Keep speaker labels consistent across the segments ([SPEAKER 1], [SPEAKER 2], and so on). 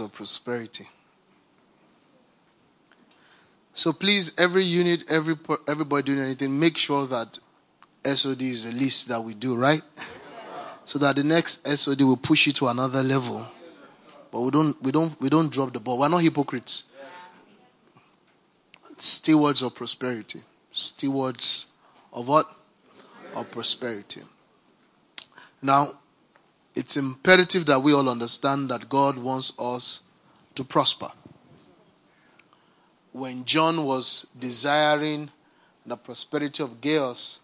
[SPEAKER 1] of prosperity. So please, every unit, every everybody doing anything, make sure that SOD is the least that we do, right? So that the next SOD will push you to another level. But we don't we don't we don't drop the ball. We're not hypocrites. Stewards of prosperity. Stewards of what? Of prosperity. Now, it's imperative that we all understand that God wants us to prosper when John was desiring the prosperity of Gaius,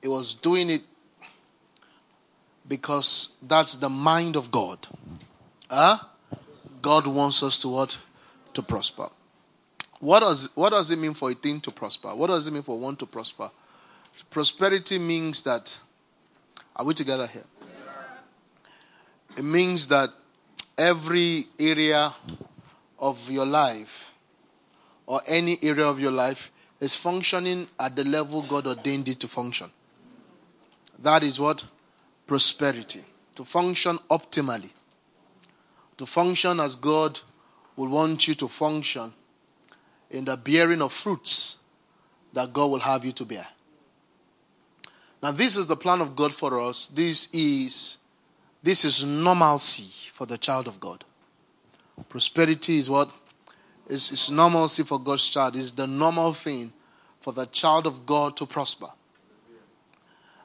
[SPEAKER 1] he was doing it because that's the mind of God. Huh? God wants us to what? To prosper. What does what does it mean for a thing to prosper? What does it mean for one to prosper? Prosperity means that are we together here? It means that every area of your life or any area of your life is functioning at the level God ordained it to function. That is what? Prosperity. To function optimally. To function as God will want you to function in the bearing of fruits that God will have you to bear. Now, this is the plan of God for us. This is this is normalcy for the child of God. Prosperity is what it's, it's normalcy for God's child. It's the normal thing for the child of God to prosper.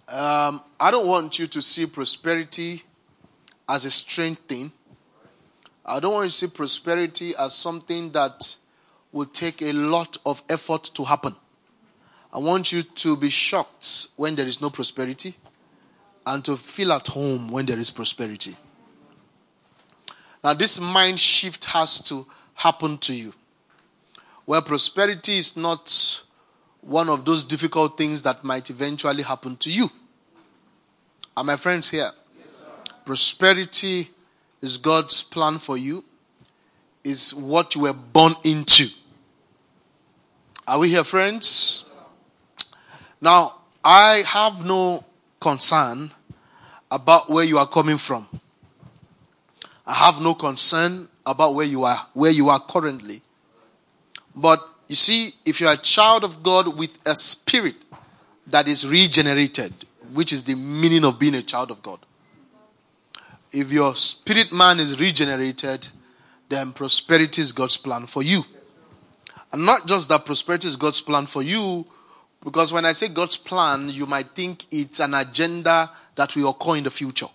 [SPEAKER 1] Um, I don't want you to see prosperity as a strange thing. I don't want you to see prosperity as something that will take a lot of effort to happen. I want you to be shocked when there is no prosperity and to feel at home when there is prosperity. Now, this mind shift has to happen to you. Where prosperity is not one of those difficult things that might eventually happen to you. Are my friends here? Yes, prosperity is God's plan for you, is what you were born into. Are we here, friends? Now, I have no concern about where you are coming from. I have no concern about where you are, where you are currently. But you see, if you're a child of God with a spirit that is regenerated, which is the meaning of being a child of God, if your spirit man is regenerated, then prosperity is God's plan for you. And not just that prosperity is God's plan for you, because when I say God's plan, you might think it's an agenda that will occur in the future.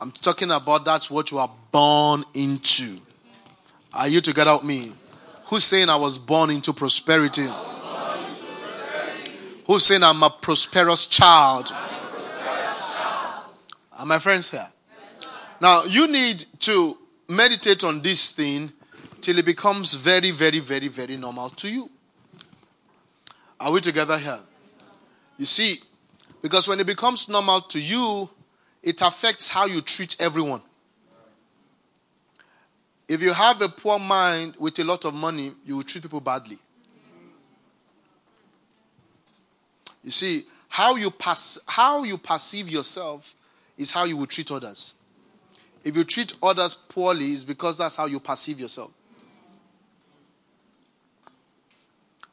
[SPEAKER 1] I'm talking about that's what you are born into. Are you together with me? Who's saying I was born into prosperity? Who's saying I'm a prosperous child? Are my friends here? Now, you need to meditate on this thing till it becomes very, very, very, very normal to you. Are we together here? You see, because when it becomes normal to you, it affects how you treat everyone. If you have a poor mind with a lot of money, you will treat people badly. You see, how you, pass, how you perceive yourself is how you will treat others. If you treat others poorly, it's because that's how you perceive yourself.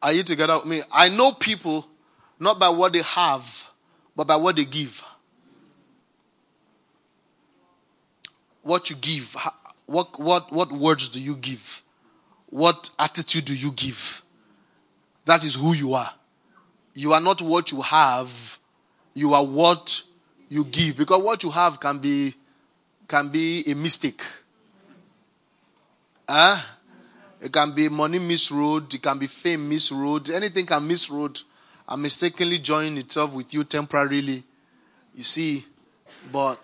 [SPEAKER 1] Are you together with me? I know people not by what they have, but by what they give. What you give, what, what, what words do you give? What attitude do you give? That is who you are. You are not what you have, you are what you give. Because what you have can be can be a mistake. Huh? It can be money misroad, it can be fame misroad, anything can misroad and mistakenly join itself with you temporarily. You see, but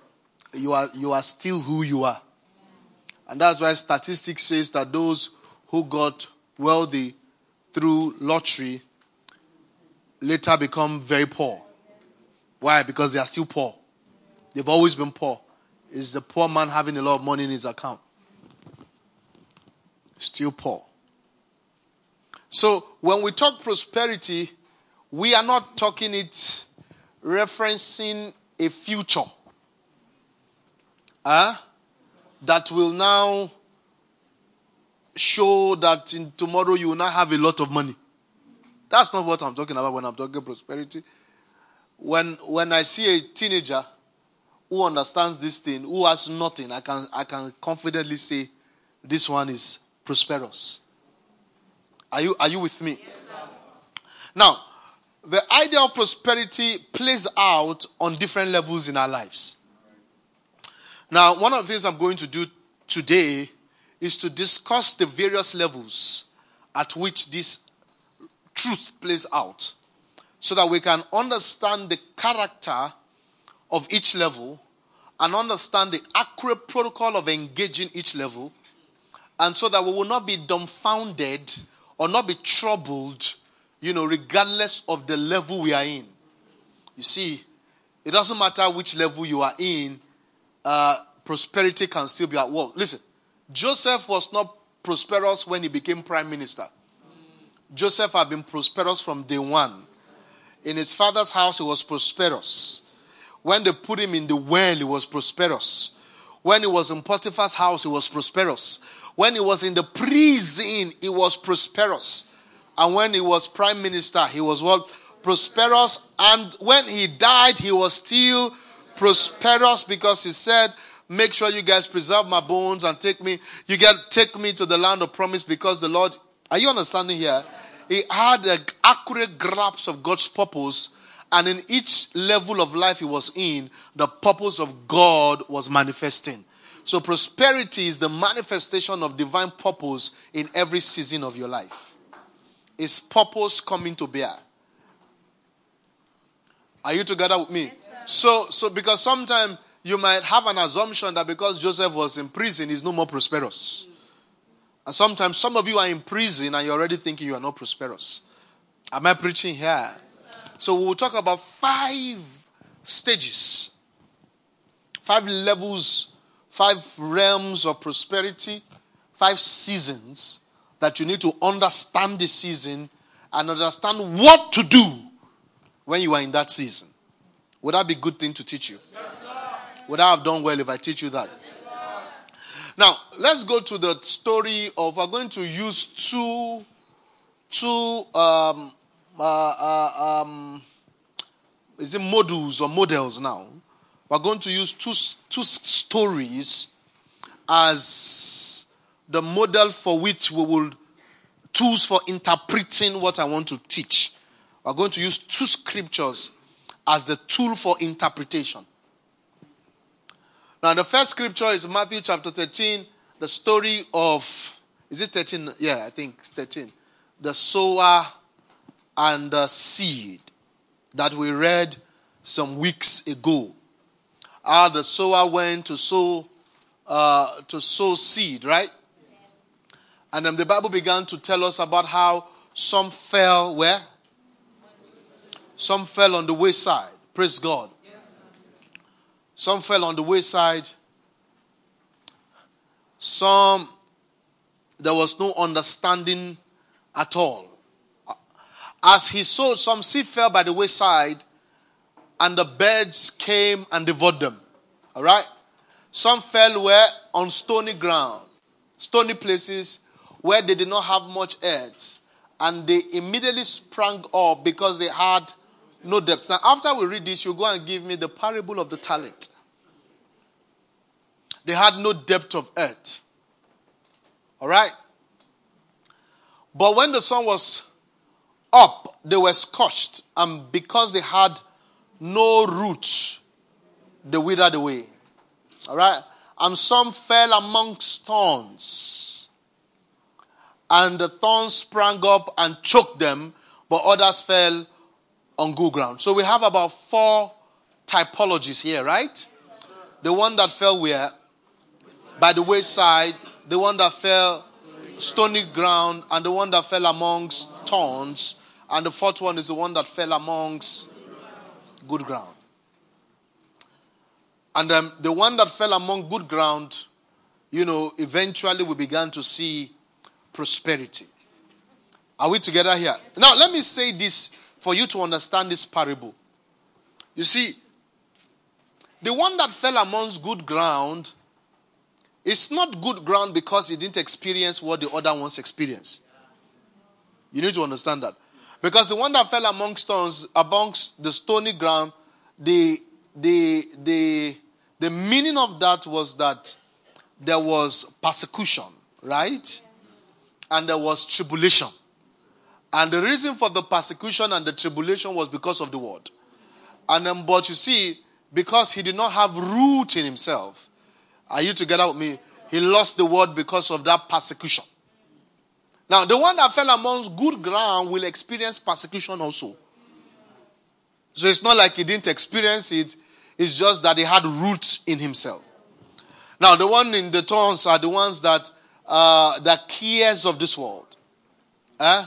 [SPEAKER 1] you are you are still who you are. And that's why statistics says that those who got wealthy through lottery later become very poor. Why? Because they are still poor. They've always been poor. Is the poor man having a lot of money in his account? Still poor. So when we talk prosperity, we are not talking it referencing a future. Huh? that will now show that in tomorrow you will not have a lot of money. That's not what I'm talking about when I'm talking prosperity. When when I see a teenager who understands this thing, who has nothing, I can I can confidently say this one is prosperous. Are you are you with me? Yes, now, the idea of prosperity plays out on different levels in our lives. Now, one of the things I'm going to do today is to discuss the various levels at which this truth plays out so that we can understand the character of each level and understand the accurate protocol of engaging each level and so that we will not be dumbfounded or not be troubled you know, regardless of the level we are in. You see, it doesn't matter which level you are in, uh, prosperity can still be at work. Listen, Joseph was not prosperous when he became prime minister. Joseph had been prosperous from day one. In his father's house, he was prosperous. When they put him in the well, he was prosperous. When he was in Potiphar's house, he was prosperous. When he was in the prison, he was prosperous. And when he was prime minister, he was what? Prosperous. And when he died, he was still prosperous because he said, Make sure you guys preserve my bones and take me, you get take me to the land of promise because the Lord, are you understanding here? He had an accurate grasp of God's purpose, and in each level of life he was in, the purpose of God was manifesting. So prosperity is the manifestation of divine purpose in every season of your life is purpose coming to bear. Are you together with me? Yes, so, so because sometimes you might have an assumption that because Joseph was in prison, he's no more prosperous. And sometimes some of you are in prison and you're already thinking you are not prosperous. Am I preaching here? Yes, so we'll talk about five stages, five levels, five realms of prosperity, five seasons that you need to understand the season and understand what to do when you are in that season. Would that be a good thing to teach you? Would I have done well if I teach you that? Now, let's go to the story of, we're going to use two, two, um, uh, uh, um, is it modules or models now? We're going to use two, two stories as the model for which we will tools for interpreting what I want to teach. We're going to use two scriptures as the tool for interpretation. Now, the first scripture is Matthew chapter 13, the story of, is it 13? Yeah, I think 13. The sower and the seed that we read some weeks ago. How the sower went to sow, uh, to sow seed, right? And then the Bible began to tell us about how some fell where? Some fell on the wayside. Praise God. Some fell on the wayside. Some, there was no understanding at all. As he sowed, some seed fell by the wayside, and the birds came and devoured them. All right? Some fell where? On stony ground, stony places, where they did not have much earth, and they immediately sprang up because they had no depth. Now, after we read this, you go and give me the parable of the talent. They had no depth of earth. All right? But when the sun was up, they were scorched, and because they had no roots, they withered away. All right? And some fell amongst thorns and the thorns sprang up and choked them, but others fell on good ground. So we have about four typologies here, right? The one that fell where? By the wayside, the one that fell stony ground, and the one that fell amongst thorns, and the fourth one is the one that fell amongst good ground. And um, the one that fell among good ground, you know, eventually we began to see prosperity. Are we together here? Now, let me say this for you to understand this parable. You see, the one that fell amongst good ground It's not good ground because he didn't experience what the other ones experienced. You need to understand that. Because the one that fell among stones, amongst the stony ground, the, the, the, the meaning of that was that there was persecution, right? And there was tribulation. And the reason for the persecution and the tribulation was because of the word. And then, but you see, because he did not have root in himself, are you together with me? He lost the word because of that persecution. Now, the one that fell amongst good ground will experience persecution also. So it's not like he didn't experience it, it's just that he had roots in himself. Now, the one in the thorns are the ones that uh, the cares of this world, eh?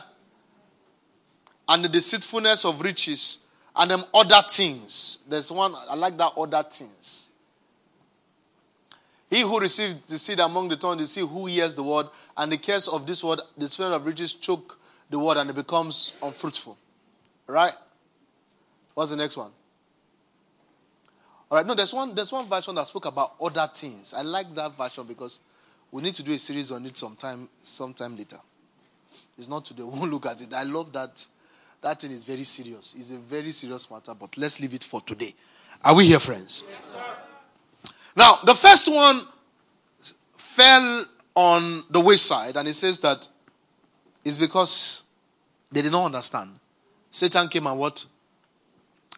[SPEAKER 1] and the deceitfulness of riches, and them other things. There's one I like that other things. He who received the seed among the thorns, the seed who hears the word, and the cares of this word, the spirit of riches choke the word and it becomes unfruitful. Right? What's the next one? All right, no, there's one, there's one version that spoke about other things. I like that version because we need to do a series on it sometime, sometime later. It's not today. We won't look at it. I love that. That thing is very serious. It's a very serious matter, but let's leave it for today. Are we here, friends? Yes, sir. now, the first one fell on the wayside, and it says that it's because they did not understand. Satan came and what?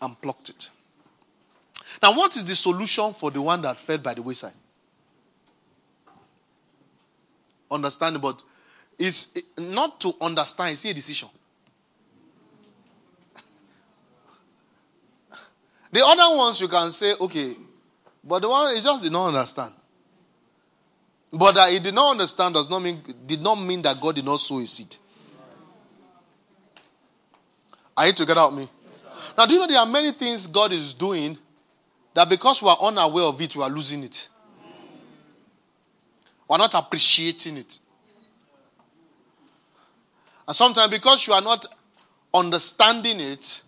[SPEAKER 1] And plucked it. Now, what is the solution for the one that fell by the wayside? Understanding, but it's not to understand, it's a decision. the other ones you can say, okay, but the one he just did not understand. But that he did not understand does not mean did not mean that God did not sow a seed. Are you together with me? now, do you know there are many things God is doing that because we are unaware of it, we are losing it. We are not appreciating it. And sometimes because you are not understanding it,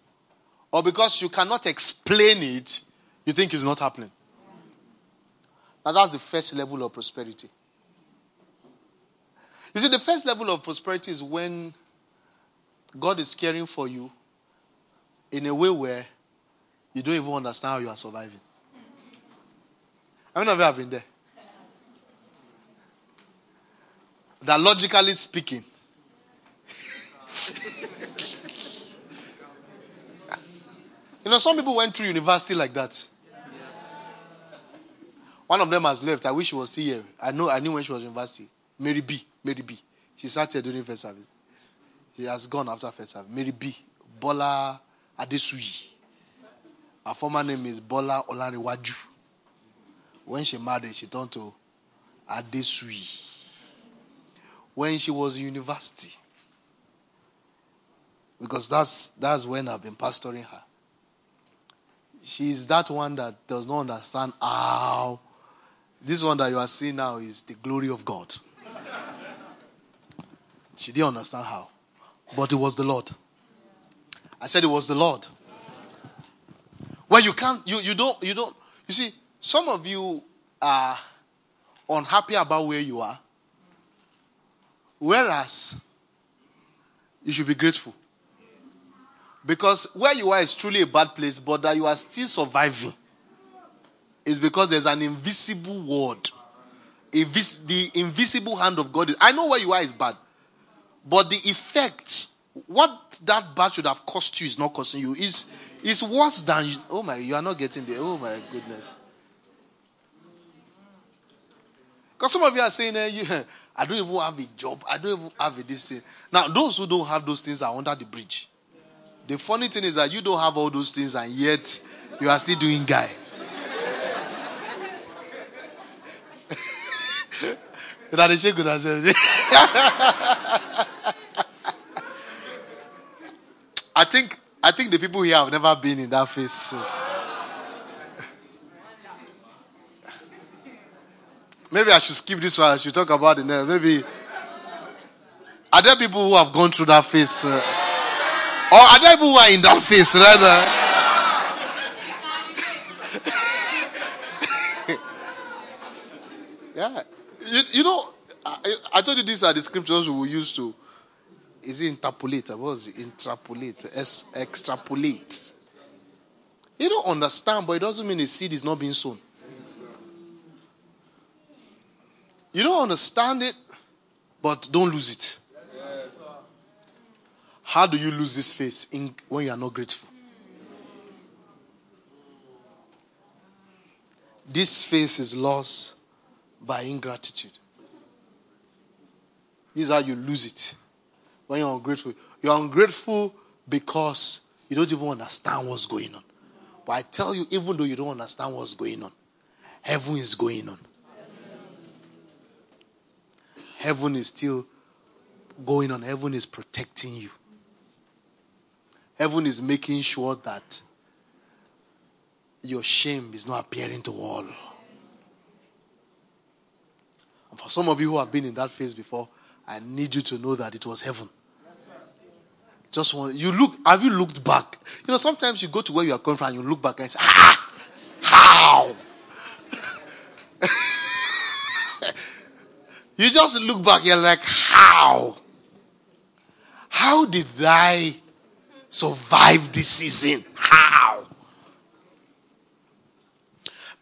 [SPEAKER 1] or because you cannot explain it, you think it's not happening. Now, that's the first level of prosperity. You see, the first level of prosperity is when God is caring for you in a way where you don't even understand how you are surviving. How many of you have been there? That logically speaking, you know, some people went through university like that. One of them has left. I wish she was still here. I know I knew when she was in university. Mary B. Mary B. She sat here during first service. She has gone after first service. Mary B. Bola Adesuyi. Her former name is Bola Olanrewaju. When she married, she turned to Adesuyi. When she was in university, because that's that's when I've been pastoring her. She's that one that does not understand how this one that you are seeing now is the glory of God. She didn't understand how. But it was the Lord. I said it was the Lord. Well, you can't, you, you don't, you don't, you see, some of you are unhappy about where you are. Whereas, you should be grateful. Because where you are is truly a bad place, but that you are still surviving is because there's an invisible word. Invis- the invisible hand of God. Is, I know where you are is bad, but the effect, what that bad should have cost you is not costing you. Is is worse than. Oh my, you are not getting there. Oh my goodness. Because some of you are saying, eh, you, I don't even have a job. I don't even have a this thing. Now, those who don't have those things are under the bridge. The funny thing is that you don't have all those things and yet you are still doing guy. That is good as I think I think the people here have never been in that phase. So. Maybe I should skip this one. I should talk about the next. Maybe are there people who have gone through that phase, uh, or are there people who are in that phase rather? yeah. you, you know, I, I, told you these are the scriptures we used to. Is it interpolate? What was it? Interpolate. Es, extrapolate. You don't understand, but it doesn't mean a seed is not being sown. You don't understand it, but don't lose it. How do you lose this face in, when you are not grateful? This face is lost by ingratitude. This is how you lose it when you're ungrateful. You're ungrateful because you don't even understand what's going on. But I tell you, even though you don't understand what's going on, heaven is going on. Heaven is still going on. Heaven is protecting you. Heaven is making sure that your shame is not appearing to all. And for some of you who have been in that phase before, I need you to know that it was heaven. Just want you look. Have you looked back? You know, sometimes you go to where you are coming from and you look back and say, "Ah, how?" you just look back. You're like, "How? How did I survive this season? How?"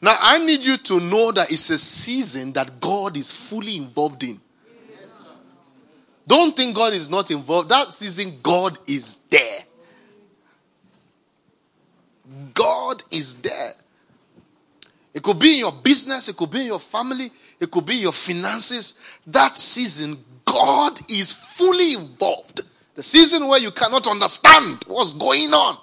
[SPEAKER 1] Now, I need you to know that it's a season that God is fully involved in. Don't think God is not involved. That season, God is there. God is there. It could be in your business, it could be in your family, it could be your finances. That season, God is fully involved. The season where you cannot understand what's going on.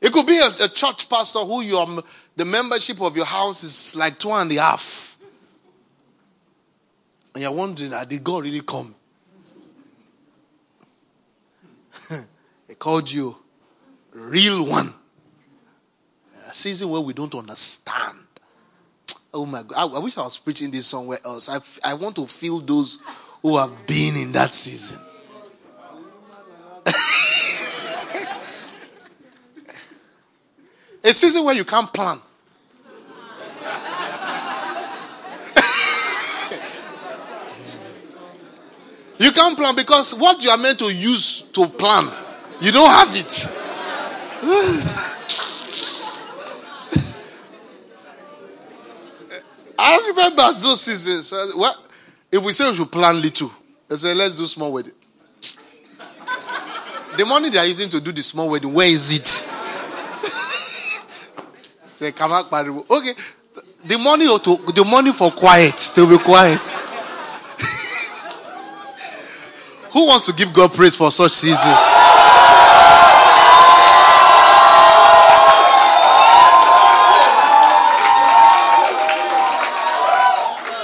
[SPEAKER 1] It could be a, a church pastor who you are, the membership of your house is like two and a half. And you're wondering, ah, did God really come? he called you real one. A season where we don't understand. Oh my God. I, I wish I was preaching this somewhere else. I, I want to feel those who have been in that season. A season where you can't plan. You can't plan because what you are meant to use to plan, you don't have it. I remember those seasons. Uh, well, if we say we should plan little, they say let's do small wedding. The money they are using to do the small wedding, where is it? Say, come back, Okay, the money to, the money for quiet, to be quiet. Who wants to give God praise for such seasons?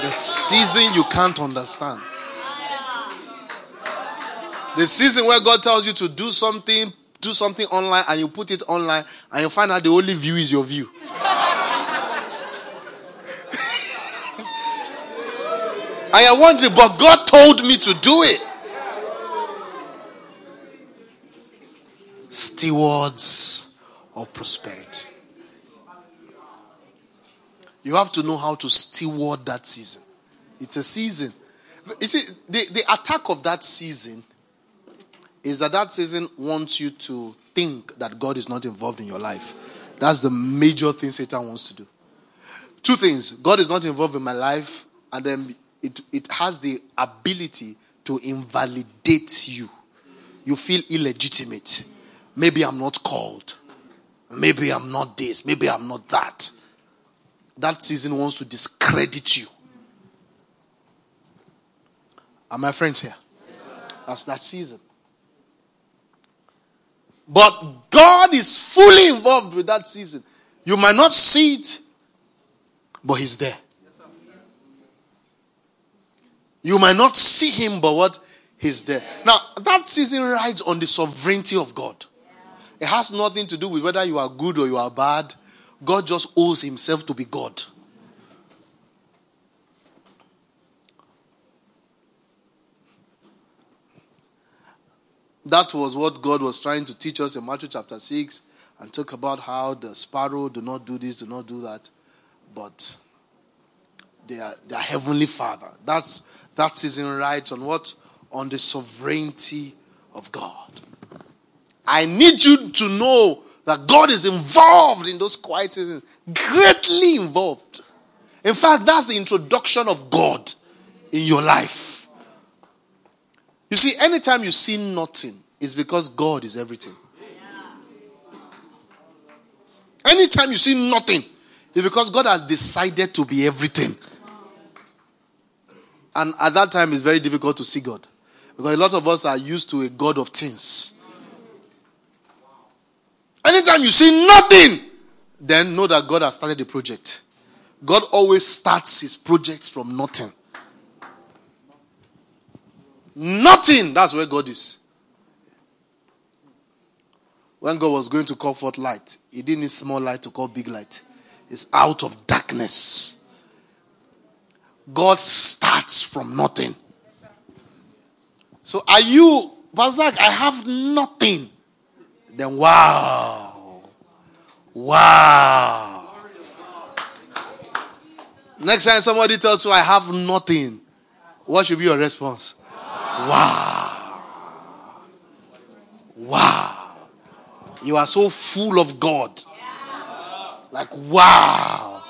[SPEAKER 1] The season you can't understand. The season where God tells you to do something, do something online and you put it online and you find out the only view is your view. I am wondering, but God told me to do it. Stewards of prosperity. You have to know how to steward that season. It's a season. You see, the, the attack of that season is that that season wants you to think that God is not involved in your life. That's the major thing Satan wants to do. Two things God is not involved in my life, and then it, it has the ability to invalidate you. You feel illegitimate. Maybe I'm not called. Maybe I'm not this. Maybe I'm not that. That season wants to discredit you. Are my friends here? That's that season. But God is fully involved with that season. You might not see it, but He's there. You might not see Him, but what? He's there. Now, that season rides on the sovereignty of God. It has nothing to do with whether you are good or you are bad. God just owes Himself to be God. That was what God was trying to teach us in Matthew chapter 6 and talk about how the sparrow do not do this, do not do that, but they are their heavenly Father. That's that season right on what? On the sovereignty of God. I need you to know that God is involved in those quiet seasons, greatly involved. In fact, that's the introduction of God in your life. You see, anytime you see nothing, it's because God is everything. Anytime you see nothing, it's because God has decided to be everything. And at that time, it's very difficult to see God. Because a lot of us are used to a God of things. Anytime you see nothing, then know that God has started the project. God always starts his projects from nothing. Nothing. That's where God is. When God was going to call forth light, he didn't need small light to call big light. It's out of darkness. God starts from nothing. So are you, Bazak, I have nothing. Then wow. Wow. Next time somebody tells you I have nothing, what should be your response? Wow. Wow. You are so full of God. Like, wow.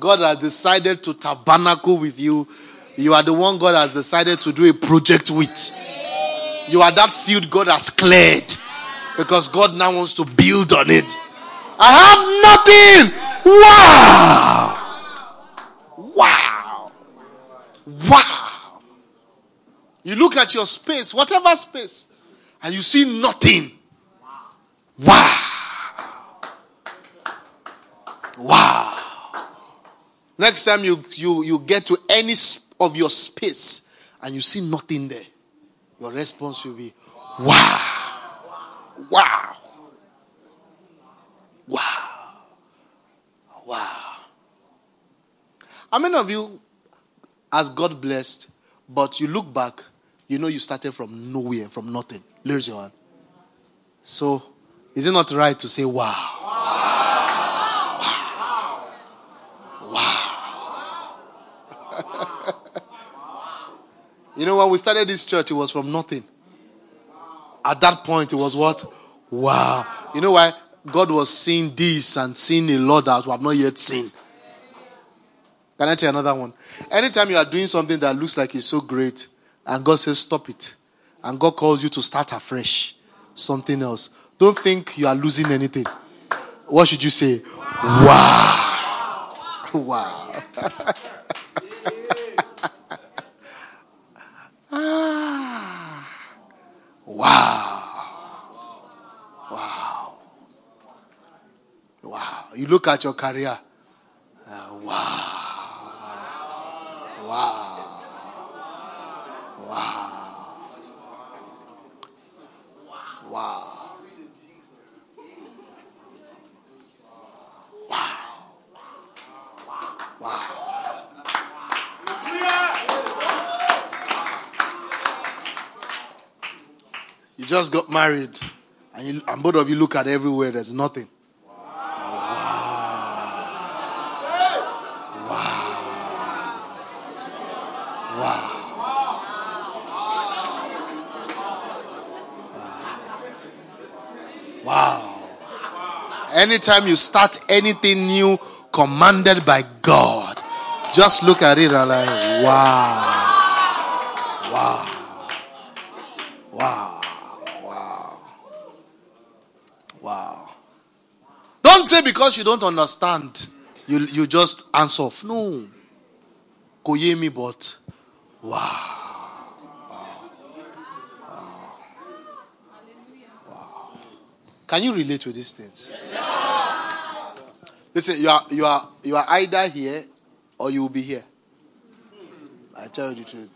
[SPEAKER 1] God has decided to tabernacle with you. You are the one God has decided to do a project with. You are that field God has cleared because God now wants to build on it. I have nothing. Wow. Wow. Wow. You look at your space, whatever space, and you see nothing. Wow. Wow. Next time you, you, you get to any of your space and you see nothing there, your response will be, wow. Wow. Wow. Wow. How many of you, as God blessed, but you look back, you know you started from nowhere, from nothing? Raise your hand. So, is it not right to say, wow? Wow. Wow. wow. wow. you know, when we started this church, it was from nothing. At that point, it was what? Wow. You know why? God was seeing this and seeing a lot that we have not yet seen. Can I tell you another one? Anytime you are doing something that looks like it's so great, and God says, stop it, and God calls you to start afresh, something else, don't think you are losing anything. What should you say? Wow. Wow. Ah. Wow. Wow. Wow. You look at your career. Uh, wow. Wow. Wow. Wow. Wow. Wow. You just got married, and, you, and both of you look at everywhere, there's nothing. Wow. Wow. Wow. Wow. Anytime you start anything new commanded by God, just look at it and like, wow. Wow. Don't say because you don't understand, you, you just answer off. No. me, but wow. Wow. wow. Can you relate to these things? Yes, Listen, you are you are you are either here or you will be here. I tell you the truth.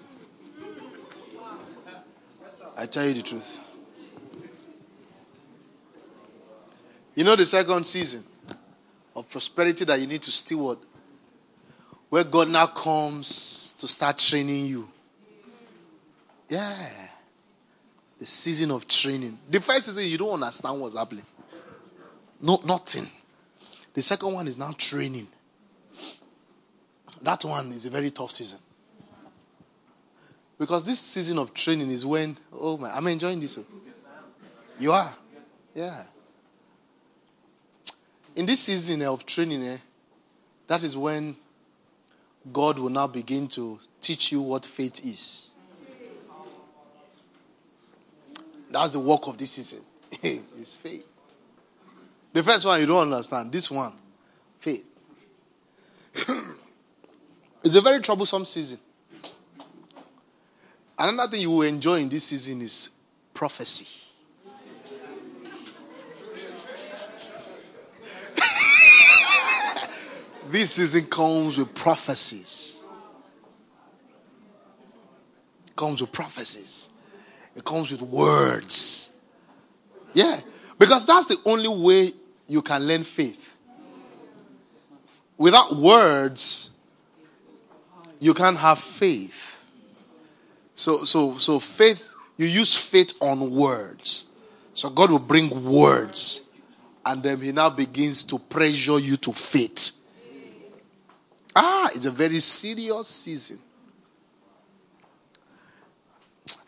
[SPEAKER 1] I tell you the truth. You know the second season of prosperity that you need to steward, where God now comes to start training you. Yeah. The season of training. The first season, you don't understand what's happening. No, nothing. The second one is now training. That one is a very tough season. Because this season of training is when, oh my, I'm enjoying this. You are? Yeah. In this season of training, eh, that is when God will now begin to teach you what faith is. That's the work of this season. it's faith. The first one you don't understand. This one, faith. it's a very troublesome season. Another thing you will enjoy in this season is prophecy. This season comes with prophecies. It comes with prophecies. It comes with words. Yeah. Because that's the only way you can learn faith. Without words, you can't have faith. So, so, so faith, you use faith on words. So God will bring words, and then He now begins to pressure you to faith. Ah, it's a very serious season.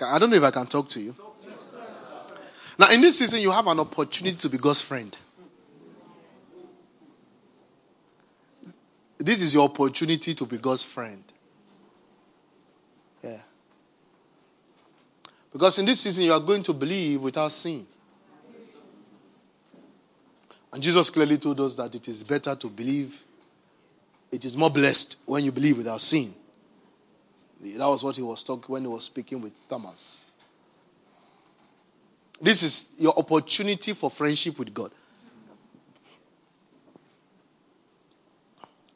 [SPEAKER 1] I don't know if I can talk to you. Now, in this season, you have an opportunity to be God's friend. This is your opportunity to be God's friend. Yeah. Because in this season, you are going to believe without seeing. And Jesus clearly told us that it is better to believe, it is more blessed when you believe without seeing. That was what he was talking when he was speaking with Thomas. This is your opportunity for friendship with God.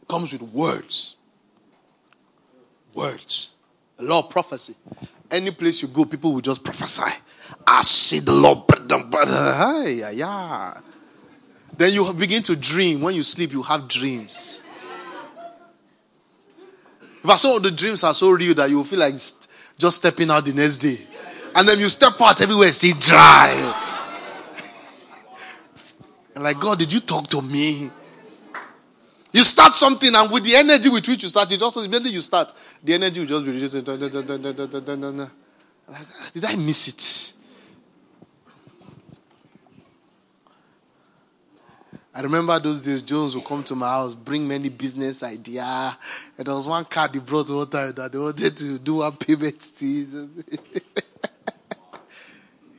[SPEAKER 1] It comes with words. Words. A law of prophecy. Any place you go, people will just prophesy. I see the Lord. Uh, yeah. Then you begin to dream. When you sleep, you have dreams. But some of the dreams are so real that you feel like just stepping out the next day. And then you step out everywhere, see dry. and like, God, did you talk to me? You start something, and with the energy with which you start, you just immediately you start, the energy will just be reduced. Like, did I miss it? I remember those days Jones would come to my house, bring many business idea. And there was one card he brought one time that they wanted to do one payment thing.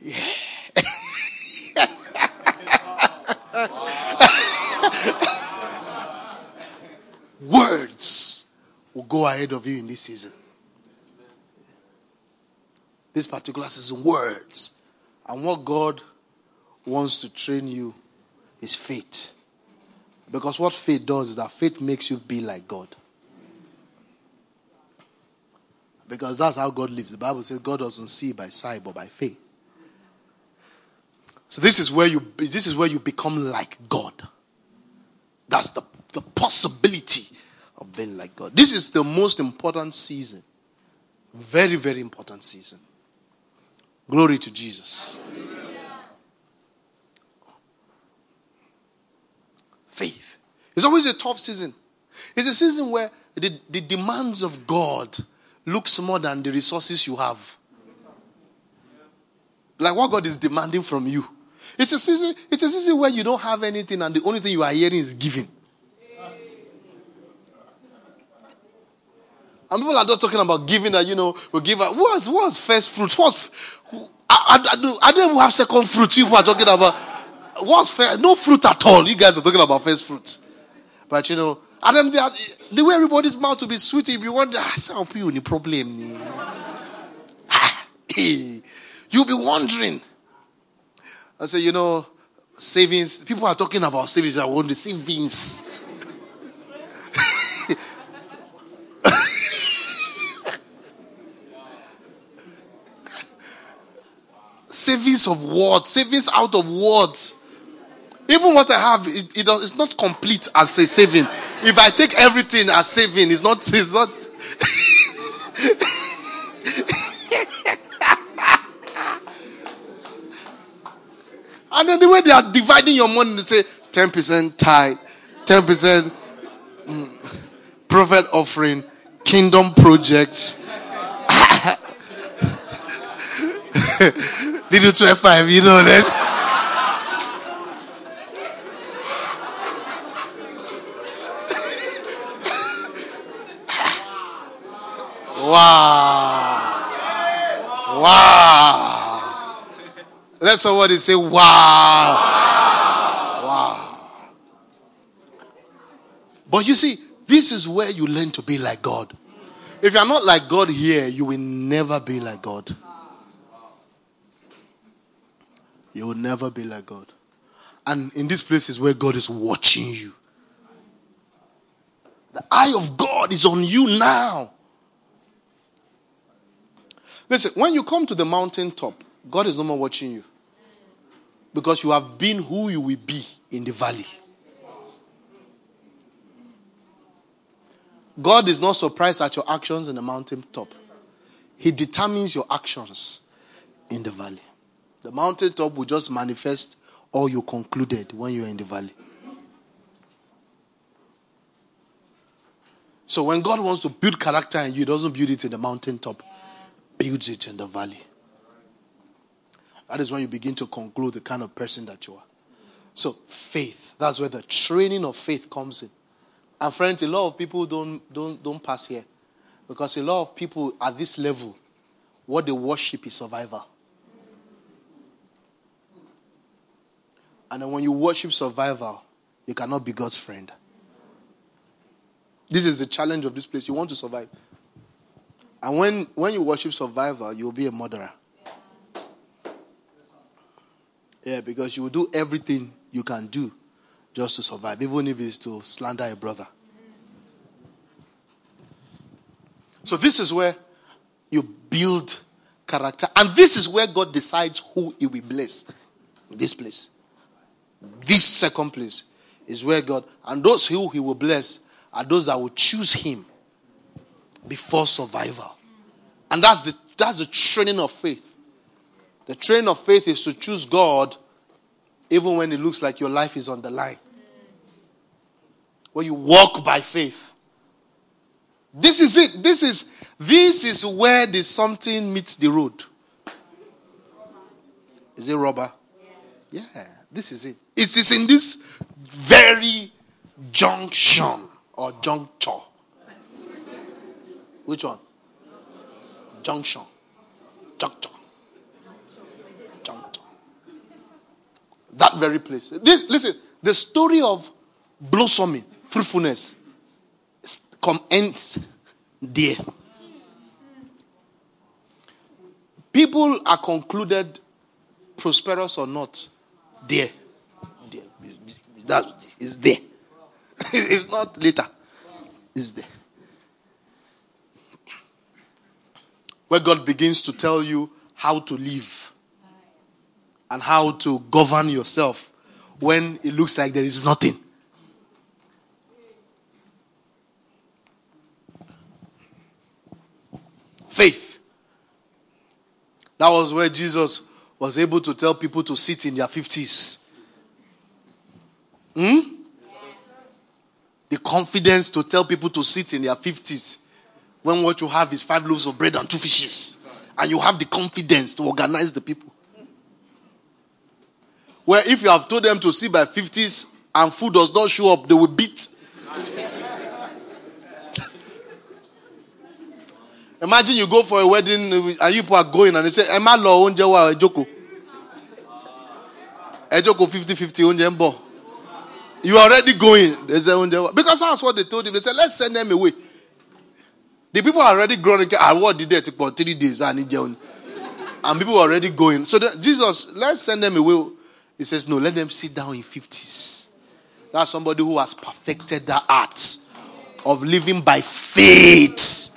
[SPEAKER 1] yeah. Words will go ahead of you in this season. This particular season, words. And what God wants to train you is faith. Because what faith does is that faith makes you be like God. Because that's how God lives. The Bible says God doesn't see by sight but by faith. So this is where you this is where you become like God. That's the, the possibility of being like God. This is the most important season. Very, very important season. Glory to Jesus. Faith. It's always a tough season. It's a season where the, the demands of God looks more than the resources you have. Like what God is demanding from you. It's a season, it's a season where you don't have anything and the only thing you are hearing is giving. And people are just talking about giving that, you know, we give out. What's, what's first fruit? What's, I, I, I, don't, I don't even have second fruit. People are talking about. What's fair? No fruit at all. You guys are talking about first fruit. But you know, and then are, the way everybody's mouth to be sweet, if you wonder, ah, people any problem. You'll be wondering. I say, you know, savings. People are talking about savings. I want the savings. savings of what? Savings out of what? Even what I have, it, it, it's not complete as a saving. If I take everything as saving, it's not. It's not. and then the way they are dividing your money, they say 10% tithe, 10% mm, prophet offering, kingdom projects. You 12 5, you know that. Wow. Wow. Let somebody say, wow. Wow. But you see, this is where you learn to be like God. If you are not like God here, you will never be like God. You will never be like God. And in this place is where God is watching you. The eye of God is on you now. Listen, when you come to the mountaintop, God is no more watching you. Because you have been who you will be in the valley. God is not surprised at your actions in the mountaintop. He determines your actions in the valley. The mountaintop will just manifest all you concluded when you're in the valley. So when God wants to build character in you, he doesn't build it in the mountaintop builds it in the valley. That is when you begin to conclude the kind of person that you are. So, faith. That's where the training of faith comes in. And friends, a lot of people don't, don't, don't pass here. Because a lot of people at this level, what they worship is survival. And then when you worship survival, you cannot be God's friend. This is the challenge of this place. You want to survive. And when, when you worship survival, you'll be a murderer. Yeah, because you will do everything you can do just to survive, even if it's to slander a brother. So, this is where you build character. And this is where God decides who He will bless. This place. This second place is where God, and those who He will bless are those that will choose Him before survival. And that's the, that's the training of faith. The training of faith is to choose God even when it looks like your life is on the line. When you walk by faith. This is it. This is this is where the something meets the road. Is it rubber? Yeah, this is it. It is in this very junction or juncture. Which one? Junction. Junction. Junction. That very place. This, listen, the story of blossoming, fruitfulness, come ends there. People are concluded prosperous or not there. there. That is there. it's not later. It's there. Where God begins to tell you how to live and how to govern yourself when it looks like there is nothing. Faith. That was where Jesus was able to tell people to sit in their 50s. Hmm? The confidence to tell people to sit in their 50s when what you have is five loaves of bread and two fishes, and you have the confidence to organize the people. Where if you have told them to see by 50s and food does not show up, they will beat. Imagine you go for a wedding and you are going and they say, Emma lo oúnjẹ wa ejoko. Ejoko 50-50 oúnjẹ ń You are already going. They say oúnjẹ Because that's what they told him. They said, let's send them away. The people are already growing. I ah, what did it for three days ah, and and people are already going. So the, Jesus, let's send them away. He says, No, let them sit down in fifties. That's somebody who has perfected the art of living by faith.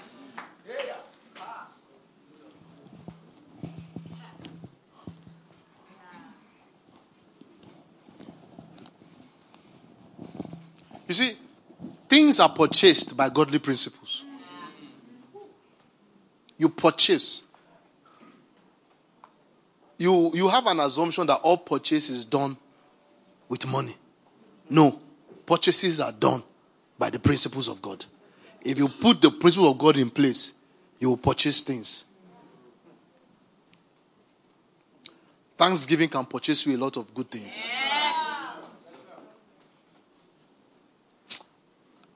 [SPEAKER 1] You see, things are purchased by godly principles you purchase. You, you have an assumption that all purchase is done with money. No. Purchases are done by the principles of God. If you put the principle of God in place, you will purchase things. Thanksgiving can purchase you a lot of good things.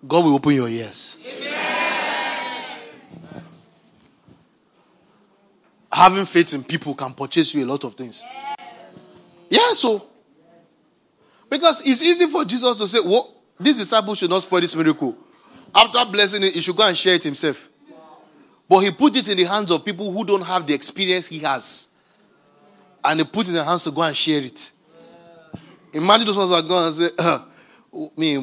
[SPEAKER 1] God will open your ears. Having faith in people can purchase you a lot of things. Yeah, so because it's easy for Jesus to say, "Well, this disciple should not spoil this miracle." After blessing it, he should go and share it himself. But he put it in the hands of people who don't have the experience he has and he put it in their hands to go and share it. Imagine those ones are going and say, me,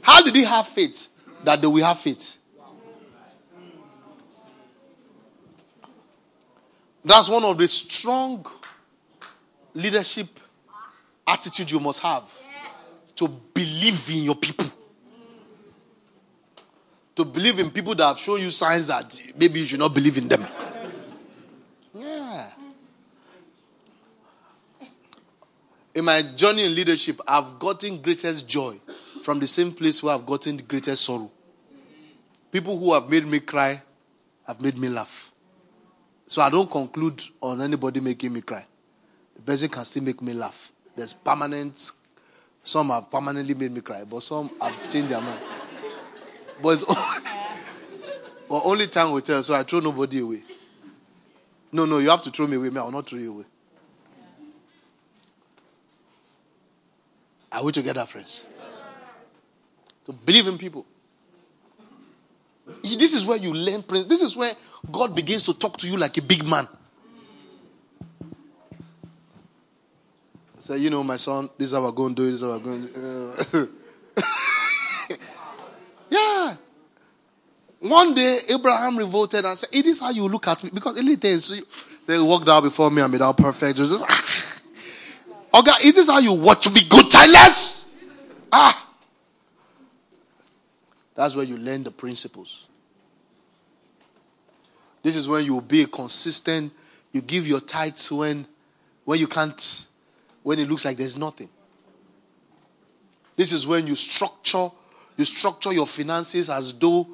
[SPEAKER 1] How did he have faith that they will have faith? That's one of the strong leadership attitude you must have to believe in your people. To believe in people that have shown you signs that maybe you should not believe in them. Yeah. in my journey in leadership, I've gotten greatest joy from the same place where I've gotten the greatest sorrow. People who have made me cry have made me laugh. So I don't conclude on anybody making me cry. The person can still make me laugh. There's permanent, some have permanently made me cry, but some have changed their mind. But only, but only time will tell, so I throw nobody away. No, no, you have to throw me away. I will not throw you away. Are we together, friends? To believe in people. This is where you learn. This is where God begins to talk to you like a big man. Say, you know, my son, this is how we're going to do it. This is how we're going to do it. yeah. One day, Abraham revolted and said, It is how you look at me. Because a little so they walked out before me and made out perfect. Just, Okay, is this how you watch me go childless? Ah. That's where you learn the principles. This is when you be consistent. You give your tithes when, when you can't, when it looks like there's nothing. This is when you structure, you structure your finances as though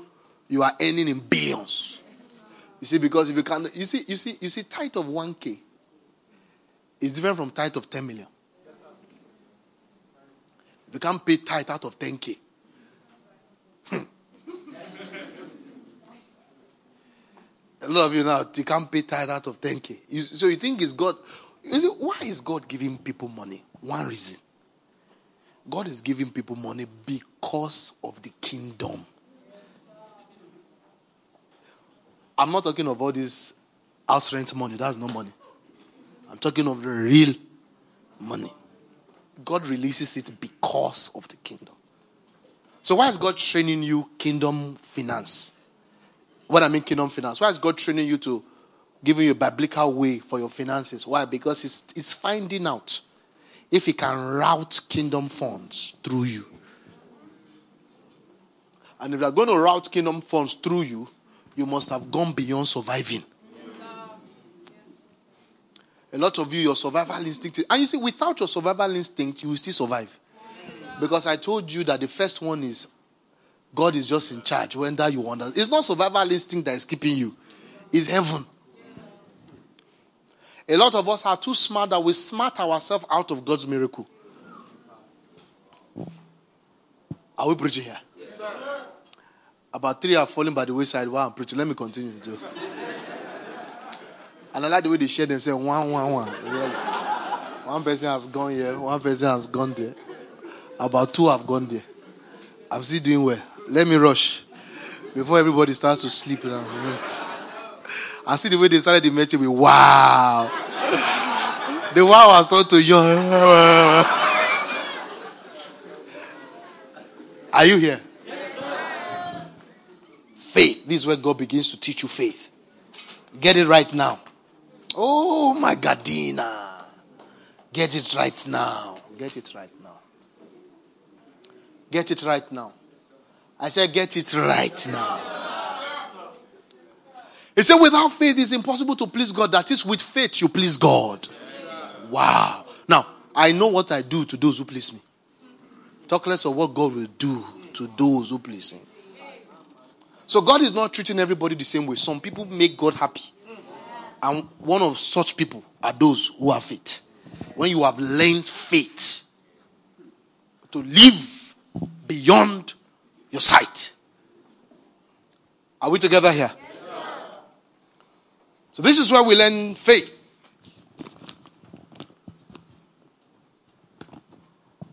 [SPEAKER 1] you are earning in billions. You see, because if you can, you see, you see, you see, tithe of one k is different from tithe of 10 million. You can't pay tithe out of 10k. Hmm. A lot of you now, you can't pay tithe out of 10k. You, so you think it's God. You see, why is God giving people money? One reason. God is giving people money because of the kingdom. I'm not talking of all this house rent money. That's no money. I'm talking of the real money. God releases it because of the kingdom. So, why is God training you kingdom finance? What I mean, kingdom finance. Why is God training you to giving you a biblical way for your finances? Why? Because it's, it's finding out if He can route kingdom funds through you. And if they're going to route kingdom funds through you, you must have gone beyond surviving. A lot of you, your survival instinct. And you see, without your survival instinct, you will still survive. Because I told you that the first one is God is just in charge. When that you wonder. It's not survival instinct that is keeping you, it's heaven. A lot of us are too smart that we smart ourselves out of God's miracle. Are we preaching here? Yes, About three are falling by the wayside while I'm preaching. Let me continue. And I like the way they share them, say one, one, one. One person has gone here, one person has gone there. About two have gone there. I'm still doing well. Let me rush before everybody starts to sleep now. I see the way they started the message with wow. the wow has started to yawn. Are you here? faith. This is where God begins to teach you faith. Get it right now. Oh my Gadina. Get it right now. Get it right now. Get it right now. I said, get it right now. He said, without faith, it's impossible to please God. That is, with faith, you please God. Wow. Now, I know what I do to those who please me. Talk less of what God will do to those who please Him. So God is not treating everybody the same way. Some people make God happy. And one of such people are those who have faith. When you have learned faith to live beyond your sight. Are we together here? so this is where we learn faith.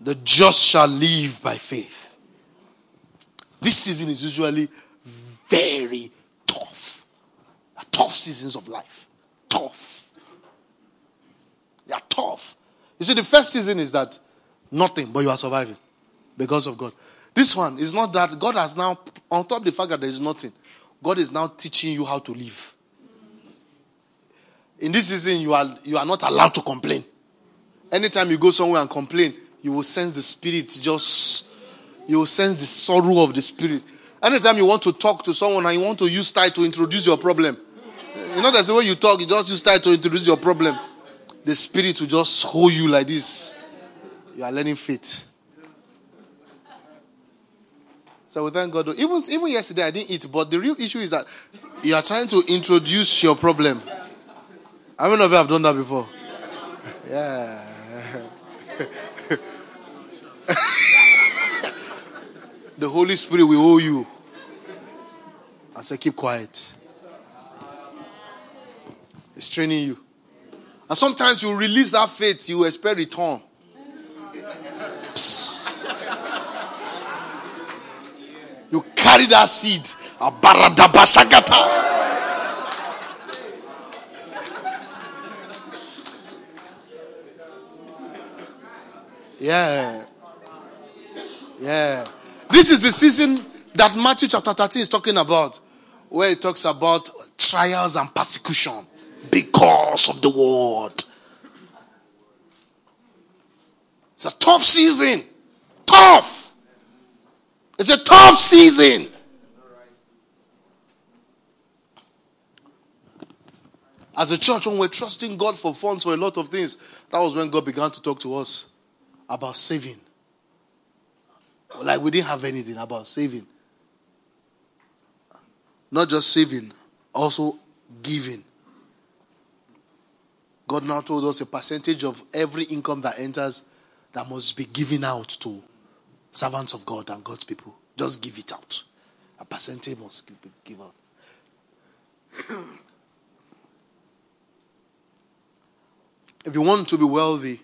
[SPEAKER 1] The just shall live by faith. This season is usually very tough. Tough seasons of life. Tough. They are tough. You see, the first season is that nothing, but you are surviving because of God. This one is not that. God has now, on top of the fact that there is nothing, God is now teaching you how to live. In this season, you are, you are not allowed to complain. Anytime you go somewhere and complain, you will sense the spirit just, you will sense the sorrow of the spirit. Anytime you want to talk to someone and you want to use style to introduce your problem, you know that's the way you talk, you just use style to introduce your problem. The spirit will just hold you like this. You are learning faith. So we thank God. Even, even yesterday I didn't eat, but the real issue is that you are trying to introduce your problem. How many of you have done that before? Yeah. the Holy Spirit will owe you. I say, keep quiet. It's training you. And sometimes you release that faith, you expect return. Psst. You carry that seed. Yeah. Yeah. This is the season that Matthew chapter 13 is talking about, where it talks about trials and persecution because of the word. It's a tough season. Tough. It's a tough season. As a church, when we're trusting God for funds for a lot of things, that was when God began to talk to us about saving. Like we didn't have anything about saving. Not just saving, also giving. God now told us a percentage of every income that enters that must be given out to servants of God and God's people. Just give it out. A percentage must give, out. if you want to be wealthy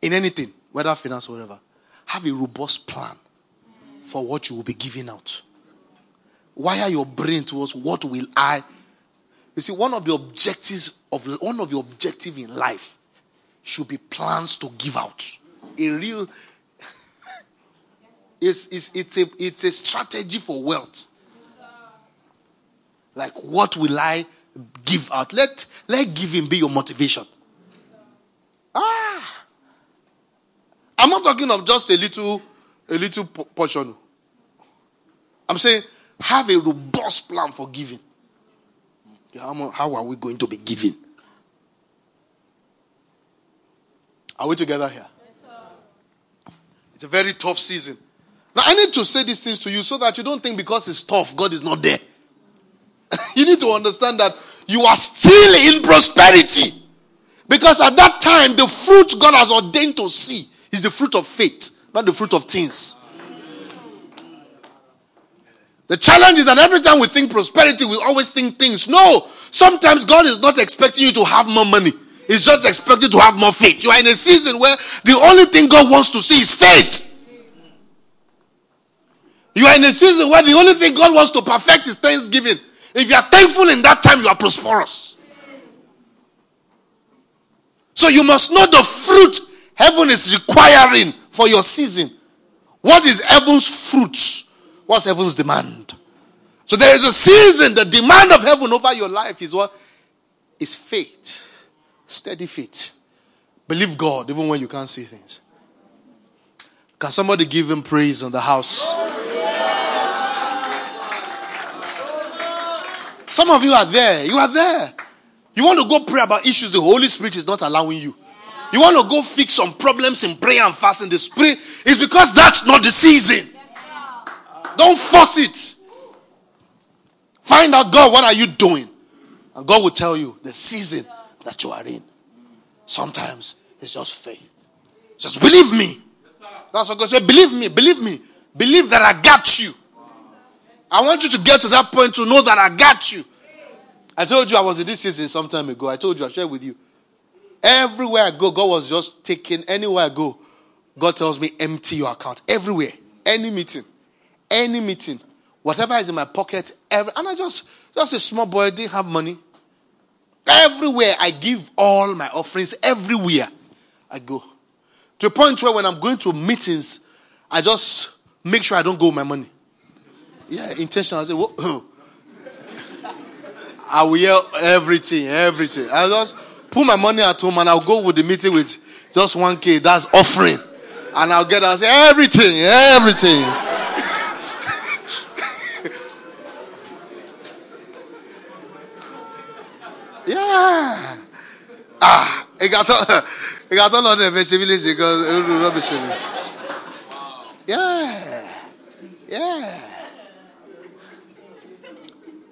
[SPEAKER 1] in anything, whether finance or whatever, have a robust plan for what you will be giving out. Wire your brain towards what will I. You see, one of the objectives of one of your objective in life should be plans to give out. A real it's, it's, it's, a, it's a strategy for wealth. Like, what will I give out? Let, let giving be your motivation. Ah! I'm not talking of just a little, a little portion. I'm saying have a robust plan for giving. How, how are we going to be giving? Are we together here? It's a very tough season. Now, I need to say these things to you so that you don't think because it's tough, God is not there. you need to understand that you are still in prosperity. Because at that time, the fruit God has ordained to see is the fruit of faith, not the fruit of things. The challenge is that every time we think prosperity, we always think things. No, sometimes God is not expecting you to have more money. He's just expecting to have more faith. You are in a season where the only thing God wants to see is faith. You are in a season where the only thing God wants to perfect is thanksgiving. If you are thankful in that time, you are prosperous. So you must know the fruit heaven is requiring for your season. What is heaven's fruit? What's heaven's demand? So there is a season, the demand of heaven over your life is what? Is faith. Steady faith. Believe God even when you can't see things. Can somebody give him praise in the house? Some of you are there. You are there. You want to go pray about issues the Holy Spirit is not allowing you. You want to go fix some problems in prayer and fasting the spirit is because that's not the season. Don't force it. Find out God, what are you doing? And God will tell you the season that you are in. Sometimes it's just faith. Just believe me. That's what God said. Believe me, believe me. Believe that I got you. I want you to get to that point to know that I got you. I told you I was in this season some time ago. I told you, I shared with you. Everywhere I go, God was just taking, anywhere I go, God tells me, empty your account. Everywhere. Any meeting. Any meeting. Whatever is in my pocket. Every, and I just, just a small boy, didn't have money. Everywhere I give all my offerings, everywhere I go. To a point where when I'm going to meetings, I just make sure I don't go with my money. Yeah, intentional. I say, Whoa. I will hear everything, everything. I just put my money at home and I'll go with the meeting with just 1K. That's offering. And I'll get, I'll say, everything, everything. yeah. Ah, it got on, it got on the village because Yeah. Yeah.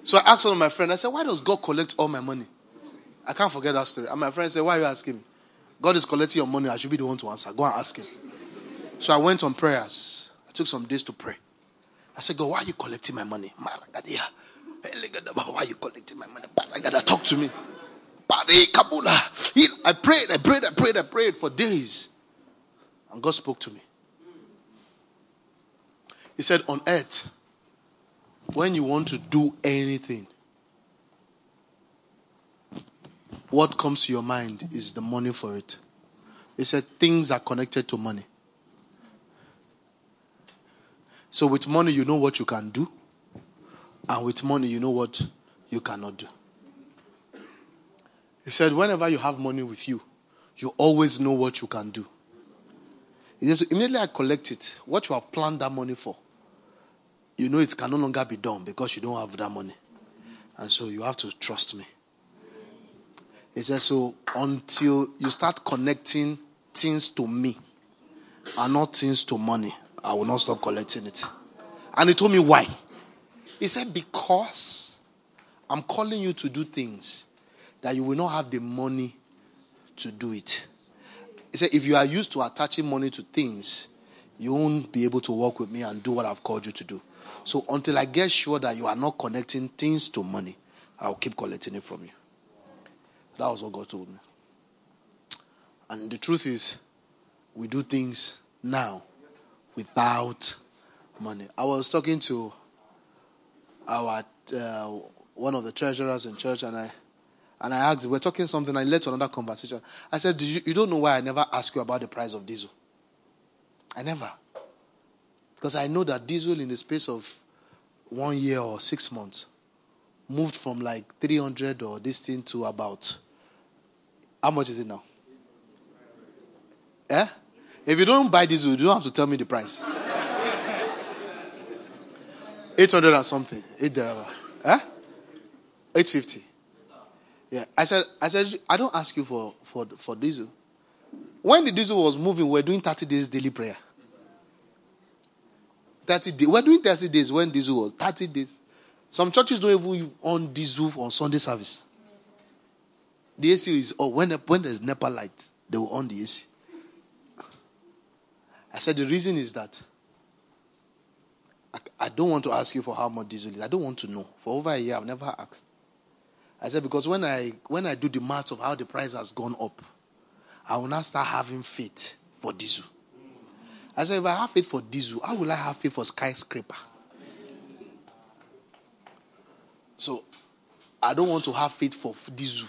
[SPEAKER 1] So I asked one of my friends, I said, Why does God collect all my money? I can't forget that story. And my friend said, Why are you asking me? God is collecting your money. I should be the one to answer. Go and ask him. So I went on prayers. I took some days to pray. I said, God, why are you collecting my money? Why are you collecting my money? Talk to me. I prayed, I prayed, I prayed, I prayed for days. And God spoke to me. He said, On earth, when you want to do anything, what comes to your mind is the money for it. He said things are connected to money. So with money, you know what you can do, and with money, you know what you cannot do. He said, whenever you have money with you, you always know what you can do. He said, immediately I collect it, what you have planned that money for, you know it can no longer be done because you don't have that money. And so you have to trust me. He says, so until you start connecting things to me and not things to money, I will not stop collecting it. And he told me why. He said, because I'm calling you to do things that you will not have the money to do it. He said, if you are used to attaching money to things, you won't be able to work with me and do what I've called you to do. So until I get sure that you are not connecting things to money, I'll keep collecting it from you. That was what God told me. And the truth is, we do things now without money. I was talking to our uh, one of the treasurers in church, and I and I asked, we're talking something, I led to another conversation. I said, you, you don't know why I never ask you about the price of diesel. I never. Because I know that diesel in the space of one year or six months moved from like 300 or this thing to about how much is it now? Yeah? If you don't buy diesel, you don't have to tell me the price. 800 and something. 8 there. Eh? 850. Yeah. I said, I said, I don't ask you for, for, for diesel. When the diesel was moving, we we're doing 30 days daily prayer. 30 days. We're doing 30 days when diesel was 30 days. Some churches don't even on diesel on Sunday service. The AC is oh when when there's NEPA light, they will on the AC. I said the reason is that I, I don't want to ask you for how much diesel is. I don't want to know. For over a year, I've never asked. I said because when I when I do the math of how the price has gone up, I will now start having faith for diesel. I said, if I have faith for diesel, how will I have faith for skyscraper? So I don't want to have faith for diesel.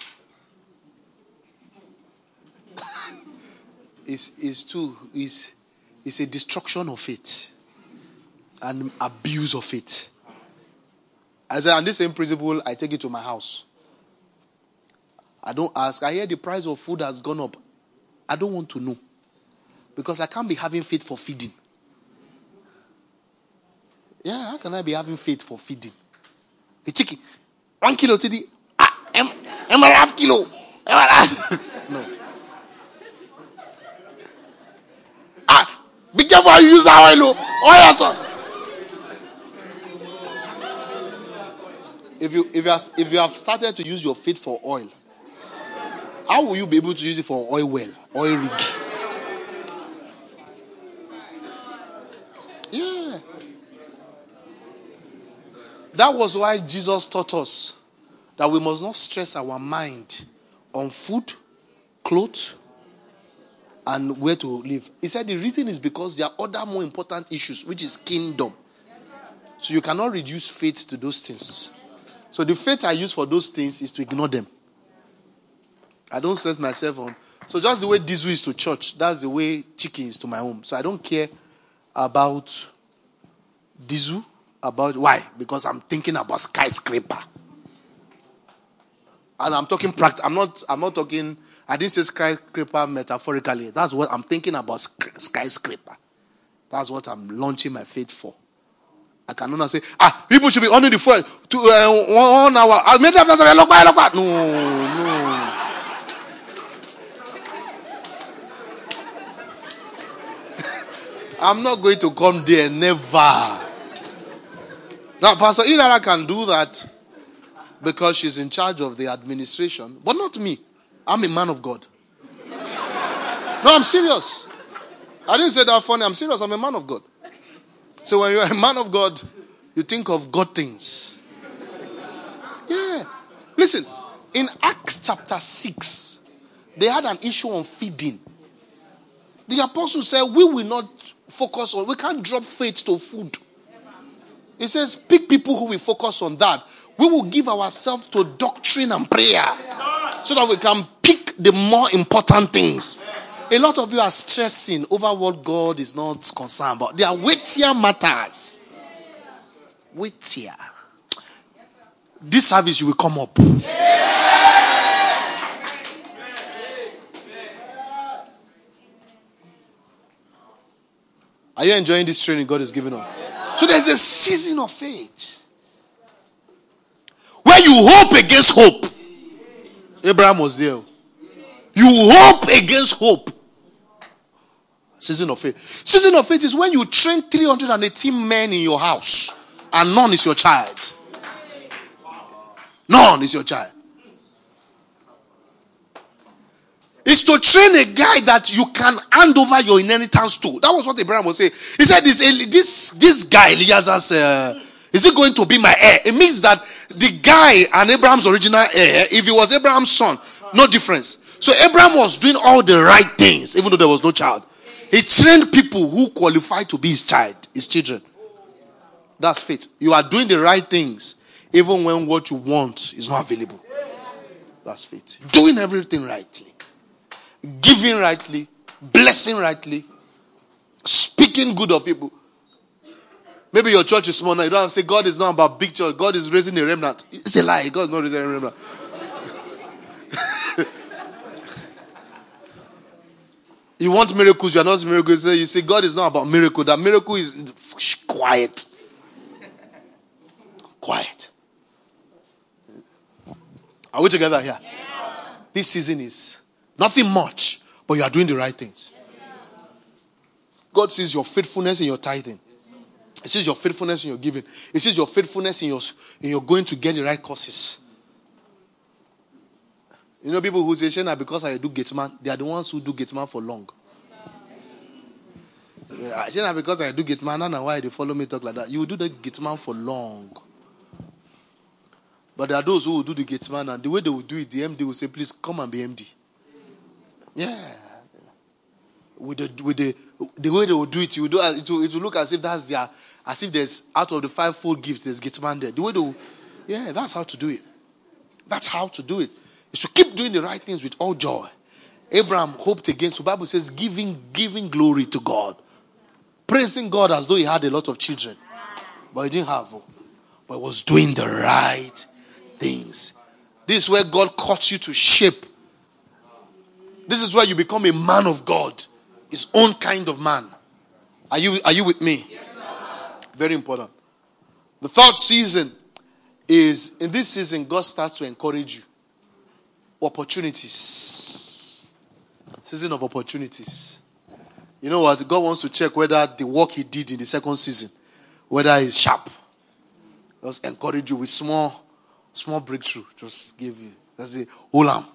[SPEAKER 1] it's, it's too it's, it's a destruction of faith and abuse of faith. I said, and this same principle, I take it to my house. I don't ask. I hear the price of food has gone up. I don't want to know. Because I can't be having faith for feeding. Yeah, how can I be having faith for feeding? The chicken, one kilo today. Ah, am, am I half kilo? Am I half? no. Ah, be careful how you use our oil. Oh. Oh, oil, son. If you, if, you if you have started to use your faith for oil, how will you be able to use it for oil well, oil rig? That was why Jesus taught us that we must not stress our mind on food, clothes, and where to live. He said the reason is because there are other more important issues, which is kingdom. So you cannot reduce faith to those things. So the faith I use for those things is to ignore them. I don't stress myself on. So just the way diesel is to church, that's the way chicken is to my home. So I don't care about diesel. About why? Because I'm thinking about skyscraper. And I'm talking. I'm not. I'm not talking. I didn't say skyscraper metaphorically. That's what I'm thinking about. Skyscraper. That's what I'm launching my faith for. I cannot say, ah, people should be on the phone to uh, one hour. I made after seven. Look look. No, no. I'm not going to come there. Never. Now, Pastor Irara can do that because she's in charge of the administration, but not me. I'm a man of God. No, I'm serious. I didn't say that funny. I'm serious. I'm a man of God. So when you're a man of God, you think of God things. Yeah. Listen, in Acts chapter 6, they had an issue on feeding. The apostle said, We will not focus on, we can't drop faith to food. He says, Pick people who will focus on that. We will give ourselves to doctrine and prayer so that we can pick the more important things. A lot of you are stressing over what God is not concerned about. There are weightier matters. Weightier. This service, you will come up. Are you enjoying this training God is giving us? So there's a season of faith where you hope against hope. Abraham was there. You hope against hope. Season of faith. Season of faith is when you train 318 men in your house and none is your child. None is your child. It's to train a guy that you can hand over your inheritance to. That was what Abraham was saying. He said, "This this this guy Eliezer, uh, is he going to be my heir?" It means that the guy and Abraham's original heir, if he was Abraham's son, no difference. So Abraham was doing all the right things, even though there was no child. He trained people who qualify to be his child, his children. That's faith. You are doing the right things, even when what you want is not available. That's faith. Doing everything rightly, giving rightly, blessing rightly, speaking good of people. Maybe your church is small now. You don't have to say God is not about big church. God is raising a remnant. It's a lie. God is not raising a remnant. You want miracles, you are not miracles. You say God is not about miracle. That miracle is quiet. Quiet. Are we together here? This season is nothing much, but you are doing the right things. God sees your faithfulness in your tithing. He sees your faithfulness in your giving. He sees your faithfulness in your in your going to get the right courses. You know, people who say, Shana, because I do Gateman, they are the ones who do Gateman for long. Yeah, Shana, because I do Gateman, I don't know why they follow me talk like that. You will do the Gateman for long. But there are those who will do the Gateman, and the way they will do it, the MD will say, please come and be MD. Yeah. With the, with the, the way they will do it, you do, it, will, it will look as if that's their, as if there's, out of the five-fold gifts, there's Gateman there. The way they will, yeah, that's how to do it. That's how to do it is to keep doing the right things with all joy. Abraham hoped again. So Bible says giving, giving glory to God. Praising God as though he had a lot of children. But he didn't have. Oh. But he was doing the right things. This is where God cuts you to shape. This is where you become a man of God. His own kind of man. Are you, are you with me? Yes, Very important. The third season is in this season, God starts to encourage you opportunities. Season of opportunities. You know what? God wants to check whether the work He did in the second season, whether it's sharp. Just encourage you with small, small breakthrough. Just give you. Just say, Olam.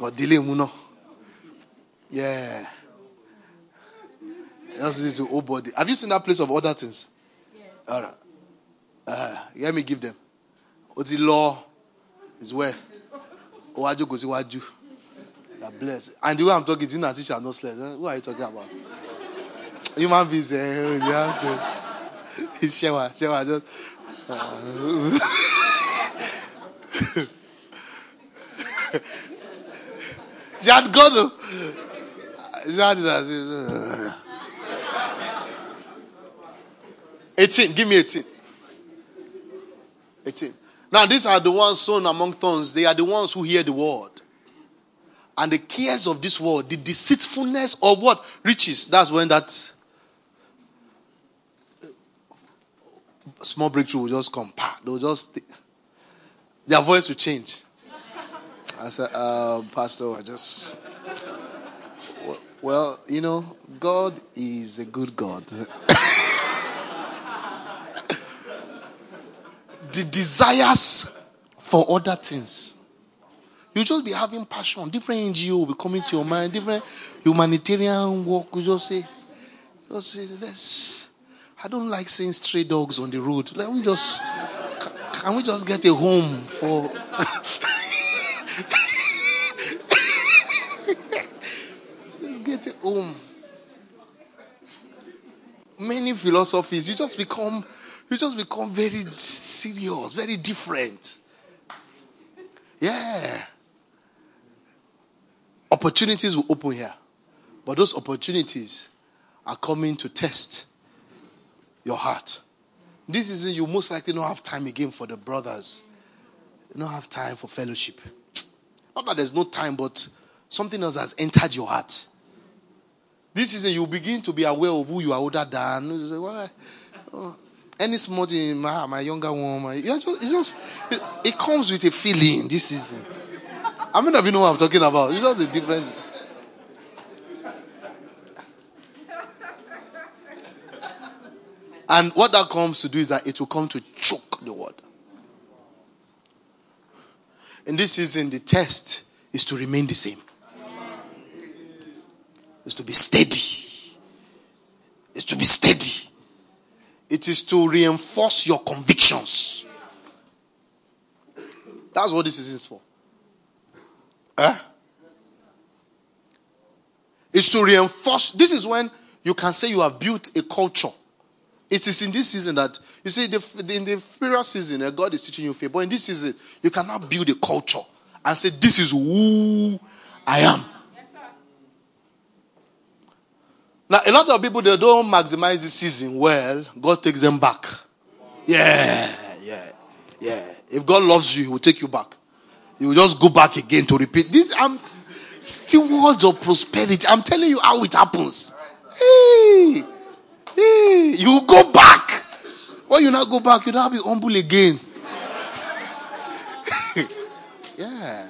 [SPEAKER 1] God delay muno. Yeah. Just need to old body. Have you seen that place of other things? Yes. All right. Uh, let me give them. What's the law? Is where? Owaju goes Owaju. God bless. And the way I'm talking, Jina she shall not sleep. Who are you talking about? Human beings, eh? Yeah, He's Shewa. Shewa just. Uh, she had gone. She had it. 18. Give me 18. 18. Now, these are the ones sown among thorns. They are the ones who hear the word. And the cares of this world, the deceitfulness of what? Riches. That's when that small breakthrough will just come. They'll just, their voice will change. I said, uh, Pastor, I just, well, you know, God is a good God. the desires for other things. You just be having passion. Different NGO will be coming to your mind. Different humanitarian work. You just say, just say, let's. I don't like seeing stray dogs on the road. Let me just. Can we just get a home for? A home. Many philosophies. You just become you just become very serious, very different. Yeah. Opportunities will open here. But those opportunities are coming to test your heart. This season, you most likely don't have time again for the brothers. You don't have time for fellowship. Not that there's no time, but something else has entered your heart. This season, you begin to be aware of who you are older than. Why? Oh, any small thing, my, my younger woman, just, it's just, it, it, comes with a feeling. This is, I mean, if you know what I'm talking about, it's just the difference. And what that comes to do is that it will come to choke the word. In this season, the test is to remain the same. Is to be steady. Is to be steady. It is to reinforce your convictions. That's what this is for. Eh? It's to reinforce. This is when you can say you have built a culture. It is in this season that you see the, in the previous season uh, God is teaching you faith, but in this season you cannot build a culture and say this is who I am. Now, a lot of people, they don't maximize this season well. God takes them back. Yeah, yeah, yeah. If God loves you, He will take you back. He will just go back again to repeat. This, I'm still words of prosperity. I'm telling you how it happens. Hey, hey, you go back. When you not go back, you don't be humble again. yeah.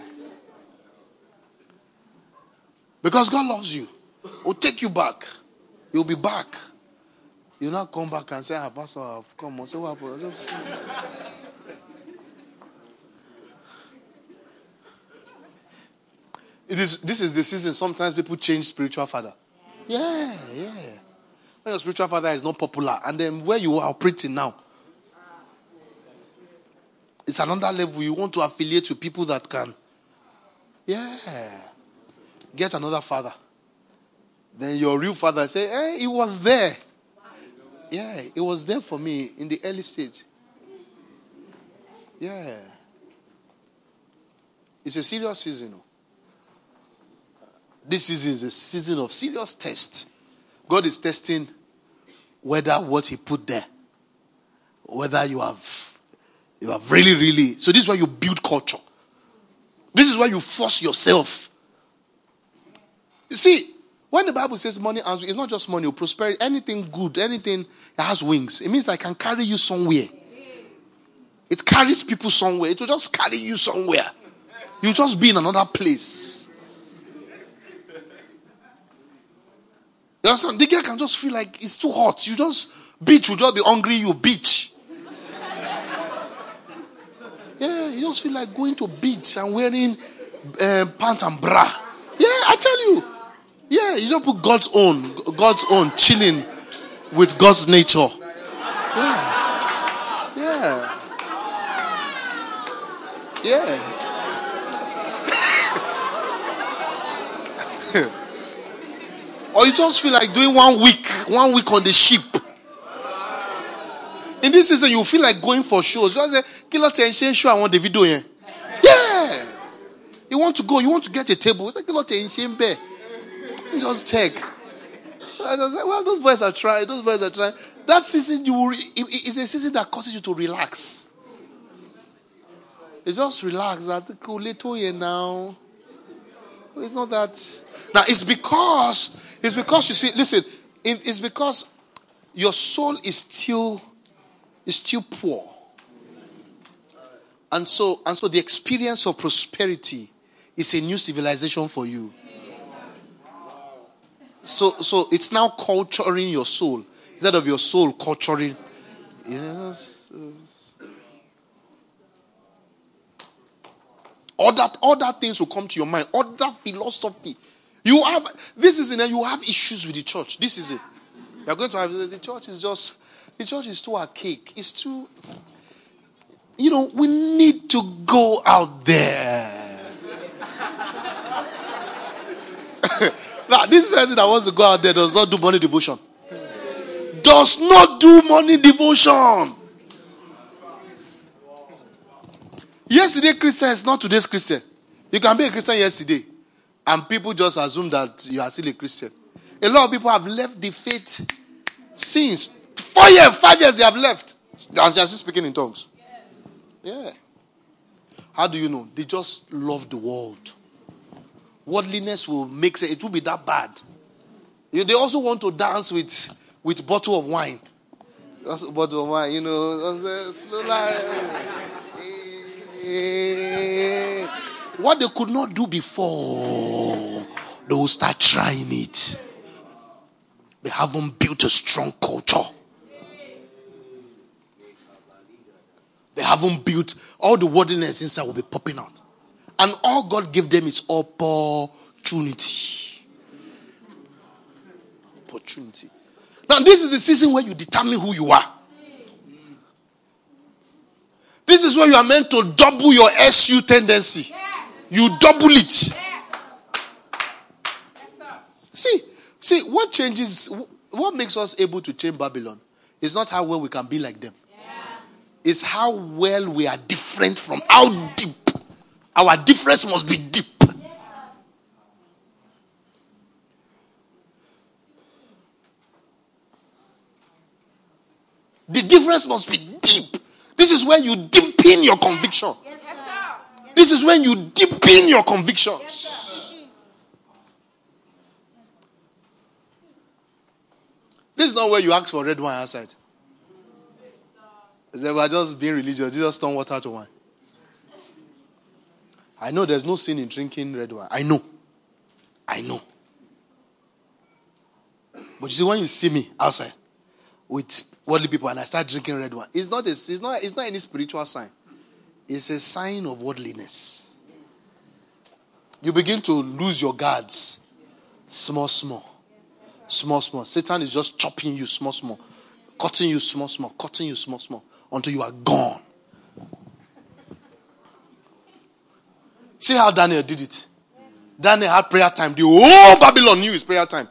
[SPEAKER 1] Because God loves you. Will take you back. You'll be back. You'll not come back and say, ah, Pastor, I've come. say, what happened? It is, this is the season. Sometimes people change spiritual father. Yeah, yeah. When your spiritual father is not popular, and then where you are operating now, it's another level. You want to affiliate with people that can. Yeah. Get another father. Then your real father say, eh, hey, it was there. Yeah, it was there for me in the early stage. Yeah. It's a serious season. Oh. This season is a season of serious test. God is testing whether what He put there, whether you have, you have really, really. So this is why you build culture. This is why you force yourself. You see, when the Bible says money answers, it's not just money or prosperity, anything good, anything that has wings. It means I can carry you somewhere. It carries people somewhere. It will just carry you somewhere. You'll just be in another place. You understand? The girl can just feel like it's too hot. You just, bitch you just be hungry, you bitch. yeah, you just feel like going to beach and wearing uh, pant and bra. Yeah, I tell you. Yeah, you don't put God's own, God's own, chilling with God's nature. Yeah. Yeah. Yeah. or you just feel like doing one week, one week on the ship. In this season, you feel like going for shows. Just say, "Kilo tension show. I want the video here." Yeah. You want to go. You want to get a table. Kilo tension bear. Just check. I was like, well, those boys are trying. Those boys are trying. That season, you it's a season that causes you to relax. You just relax. That cool little here now. It's not that. Now it's because it's because you see. Listen, it's because your soul is still is still poor, and so and so the experience of prosperity is a new civilization for you. So, so it's now culturing your soul instead of your soul culturing. Yes. Other, other things will come to your mind. Other philosophy. You have this is it. You have issues with the church. This is it. You're going to have the church is just the church is too archaic. It's too. You know, we need to go out there. Now, this person that wants to go out there does not do money devotion. Does not do money devotion. Yesterday Christian is not today's Christian. You can be a Christian yesterday, and people just assume that you are still a Christian. A lot of people have left the faith since four years, five years they have left. And they are still speaking in tongues. Yeah. How do you know? They just love the world worldliness will make it. It will be that bad. They also want to dance with with bottle of wine. That's a bottle of wine, you know. Uh, what they could not do before, they will start trying it. They haven't built a strong culture. They haven't built all the worldliness inside will be popping out. And all God gave them is opportunity. Opportunity. Now, this is the season where you determine who you are. This is where you are meant to double your SU tendency. You double it. See, see, what changes, what makes us able to change Babylon is not how well we can be like them. It's how well we are different from how deep our difference must be deep. The difference must be deep. This is where you deepen your conviction. This is when you deepen your convictions. This is not where you ask for red wine outside. They were just being religious. Jesus turned water to wine. I know there's no sin in drinking red wine. I know. I know. But you see, when you see me outside with worldly people and I start drinking red wine, it's not, a, it's not, it's not any spiritual sign. It's a sign of worldliness. You begin to lose your guards small, small. Small, small. Satan is just chopping you small, small. Cutting you small, small. Cutting you small, small. Until you are gone. See how Daniel did it. Daniel had prayer time. The whole Babylon knew his prayer time.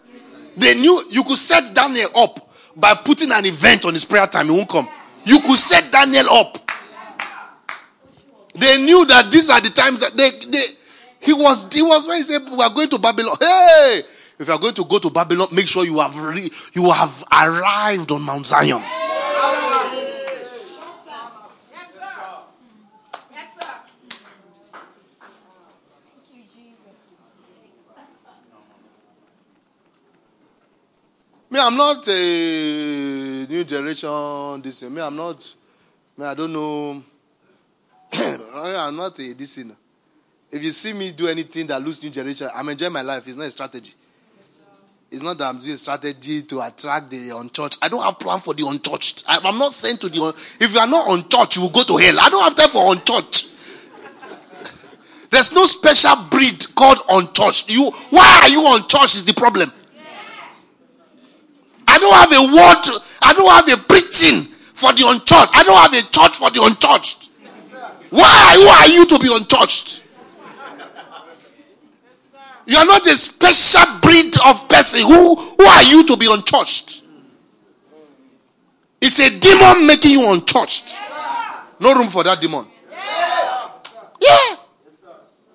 [SPEAKER 1] They knew you could set Daniel up by putting an event on his prayer time. He won't come. You could set Daniel up. They knew that these are the times that they, they he was he was when he said we are going to Babylon. Hey, if you are going to go to Babylon, make sure you have re, you have arrived on Mount Zion. I'm not a new generation. This me, I'm not. Me, I don't know. I'm not a this. You. If you see me do anything that looks new generation, I'm enjoying my life. It's not a strategy. It's not that I'm doing a strategy to attract the unchurched. I don't have plan for the unchurched. I, am not sent to the. Un, if you are not unchurched, you will go to hell. I don't have time for unchurched. There's no special breed called unchurched. You, why are you unchurched Is the problem. I don't have a word. I don't have a preaching for the unchurched. I don't have a church for the unchurched. Why? Who are you to be unchurched? You are not a special breed of person. Who, who are you to be unchurched? It's a demon making you unchurched. No room for that demon. Yeah.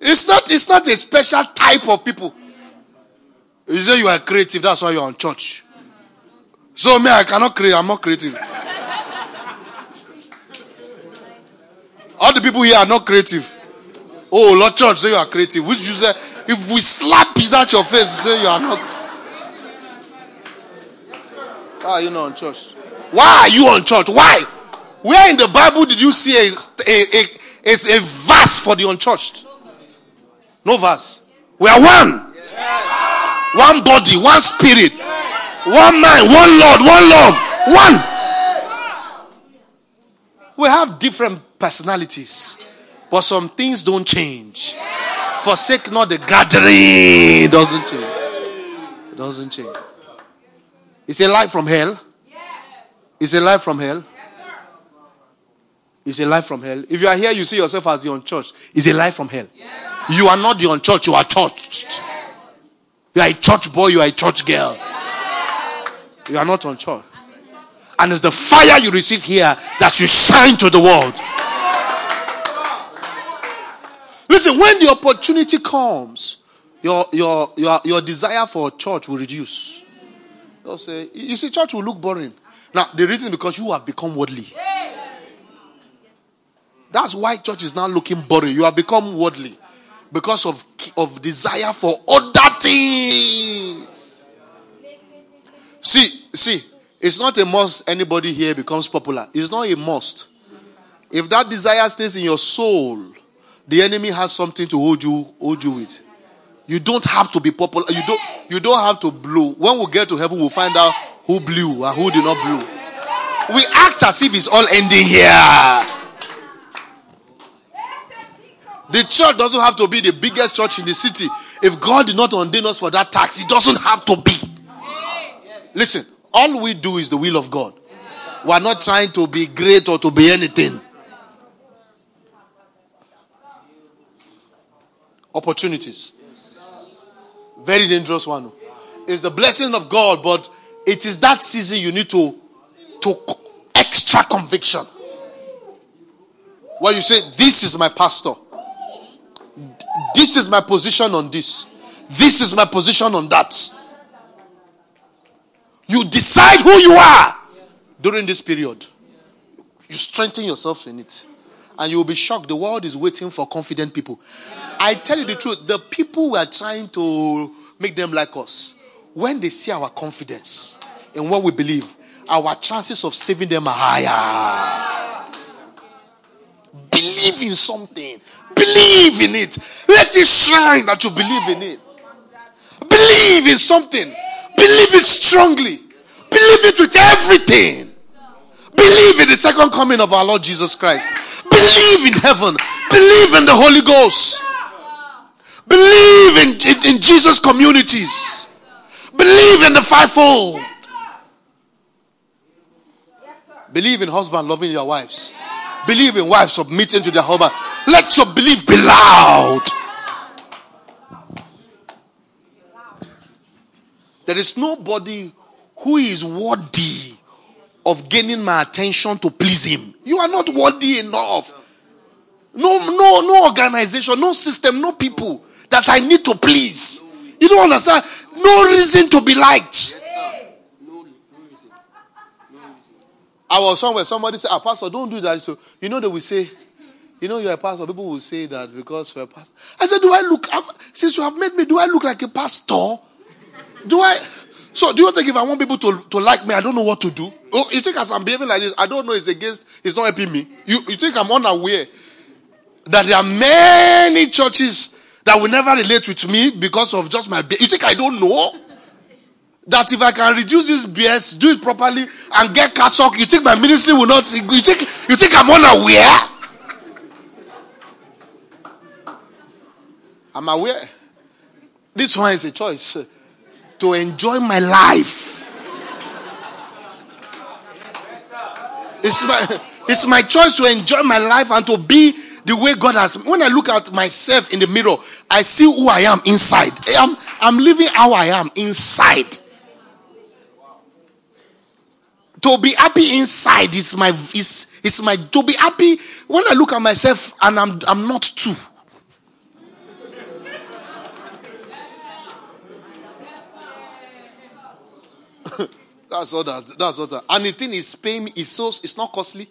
[SPEAKER 1] It's not, it's not a special type of people. You say you are creative, that's why you're on. So me, I cannot create, I'm not creative. All the people here are not creative. Oh, Lord Church, say you are creative. Which you say if we slap it at your face, say you are not. Why are you not on church? Why are you on church? Why? Where in the Bible did you see a, a, a, a, a verse for the unchurched? No verse. We are one. One body, one spirit, one mind, one Lord, one love, one. We have different personalities, but some things don't change. Forsake not the gathering. It doesn't change. It doesn't change. It's a life from hell. It's a life from hell. It's a life from hell. If you are here, you see yourself as the unchurched. It's a life from hell. You are not the unchurched, you are churched. You are a church boy, you are a church girl. You are not unchurched. And it's the fire you receive here that you shine to the world. Listen, when the opportunity comes, your, your, your, your desire for church will reduce. They'll say, you see, church will look boring. Now, the reason because you have become worldly. That's why church is now looking boring. You have become worldly because of, of desire for other things. See, see, it's not a must anybody here becomes popular. It's not a must. If that desire stays in your soul, the enemy has something to hold you hold you with. You don't have to be popular. You don't you don't have to blow. When we get to heaven, we'll find out who blew and who did not blow. We act as if it's all ending here. The church doesn't have to be the biggest church in the city. If God did not ordain us for that tax, it doesn't have to be. Listen, all we do is the will of God. We're not trying to be great or to be anything. opportunities. Very dangerous one. It's the blessing of God, but it is that season you need to, to extra conviction. Where you say, This is my pastor. This is my position on this. This is my position on that. You decide who you are during this period. You strengthen yourself in it. And you will be shocked. The world is waiting for confident people. I tell you the truth, the people we are trying to make them like us, when they see our confidence in what we believe, our chances of saving them are higher. Believe in something, believe in it. Let it shine that you believe in it. Believe in something, believe it strongly, believe it with everything. Believe in the second coming of our Lord Jesus Christ. Believe in heaven. Believe in the Holy Ghost. Believe in, in, in Jesus' communities. Believe in the fivefold. Believe in husband loving your wives. Believe in wives submitting to their husband. Let your belief be loud. There is nobody who is worthy of gaining my attention to please him. You are not worthy enough. No, no, no organization, no system, no people that I need to please. You don't understand? No reason to be liked. No reason. I was somewhere, somebody said, ah, Pastor, don't do that. So, you know, they will say, you know, you're a pastor. People will say that because you're a pastor. I said, Do I look, since you have made me, do I look like a pastor? Do I? So, do you think if I want people to, to like me, I don't know what to do? Oh, you think as I'm behaving like this, I don't know it's against, it's not helping me? You, you think I'm unaware that there are many churches that will never relate with me because of just my. Be- you think I don't know? that if I can reduce this BS, do it properly, and get cassock, you think my ministry will not? You think you think I'm unaware? I'm aware. This one is a choice to enjoy my life. It's my, it's my choice to enjoy my life and to be the way God has. When I look at myself in the mirror, I see who I am inside. I'm, I'm living how I am inside. To be happy inside is my is, is my to be happy when I look at myself and I'm I'm not too. That's all that that's all that. And the thing is paying is so it's not costly.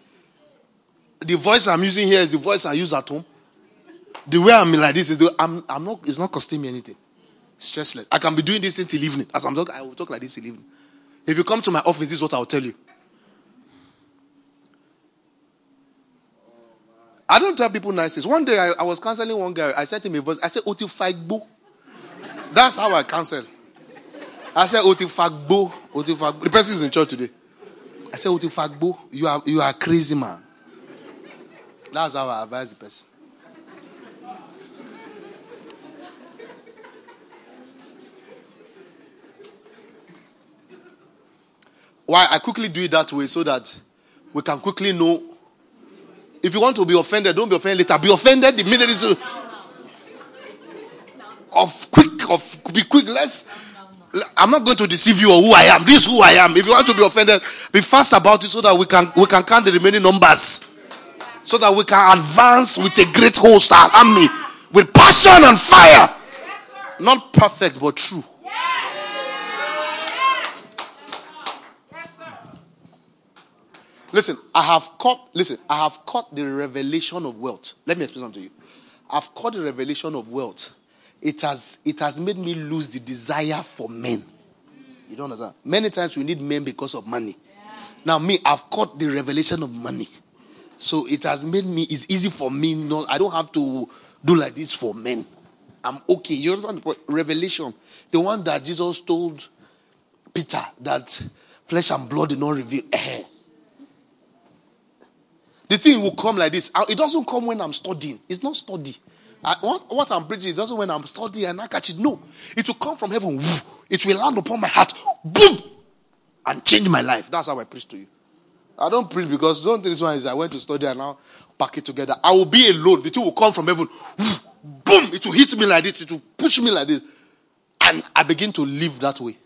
[SPEAKER 1] The voice I'm using here is the voice I use at home. The way I'm like this is the I'm I'm not it's not costing me anything. Stressless. I can be doing this thing till evening. As I'm talking, I will talk like this till evening. If you come to my office, this is what I'll tell you. I don't tell people nice things. One day I, I was counseling one guy. I to him a voice, I said, Oti Fagbo. That's how I counsel. I said, Oti Fagbo. Oti Fagbo. The person is in church today. I said, Oti Fagbo, you are, you are a crazy man. That's how I advise the person. Why I quickly do it that way so that we can quickly know. If you want to be offended, don't be offended later. Be offended the minute it's of quick, of be quick. Let's. I'm not going to deceive you or who I am. This is who I am. If you want to be offended, be fast about it so that we can we can count the remaining numbers, so that we can advance with a great host, our army, with passion and fire. Not perfect, but true. Listen, I have caught, listen, I have caught the revelation of wealth. Let me explain something to you. I've caught the revelation of wealth. It has, it has made me lose the desire for men. You don't understand? Many times we need men because of money. Now, me, I've caught the revelation of money. So it has made me, it's easy for me. Not, I don't have to do like this for men. I'm okay. You understand? Revelation. The one that Jesus told Peter that flesh and blood did not reveal. The thing will come like this. It doesn't come when I'm studying. It's not study. I, what, what, I'm preaching, doesn't when I'm studying and I catch it. No. It will come from heaven. It will land upon my heart. Boom! And change my life. That's how I preach to you. I don't preach because don't think this one is I went to study and now pack it together. I will be alone. The thing will come from heaven. Boom! It will hit me like this. It will push me like this. And I begin to live that way.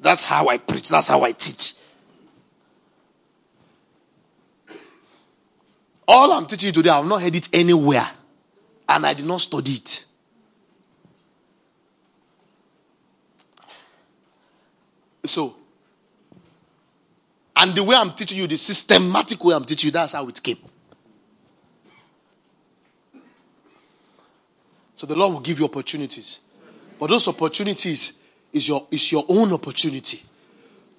[SPEAKER 1] That's how I preach. That's how I teach. All I'm teaching you today, I have not heard it anywhere. And I did not study it. So, and the way I'm teaching you, the systematic way I'm teaching you, that's how it came. So the Lord will give you opportunities. But those opportunities is your, is your own opportunity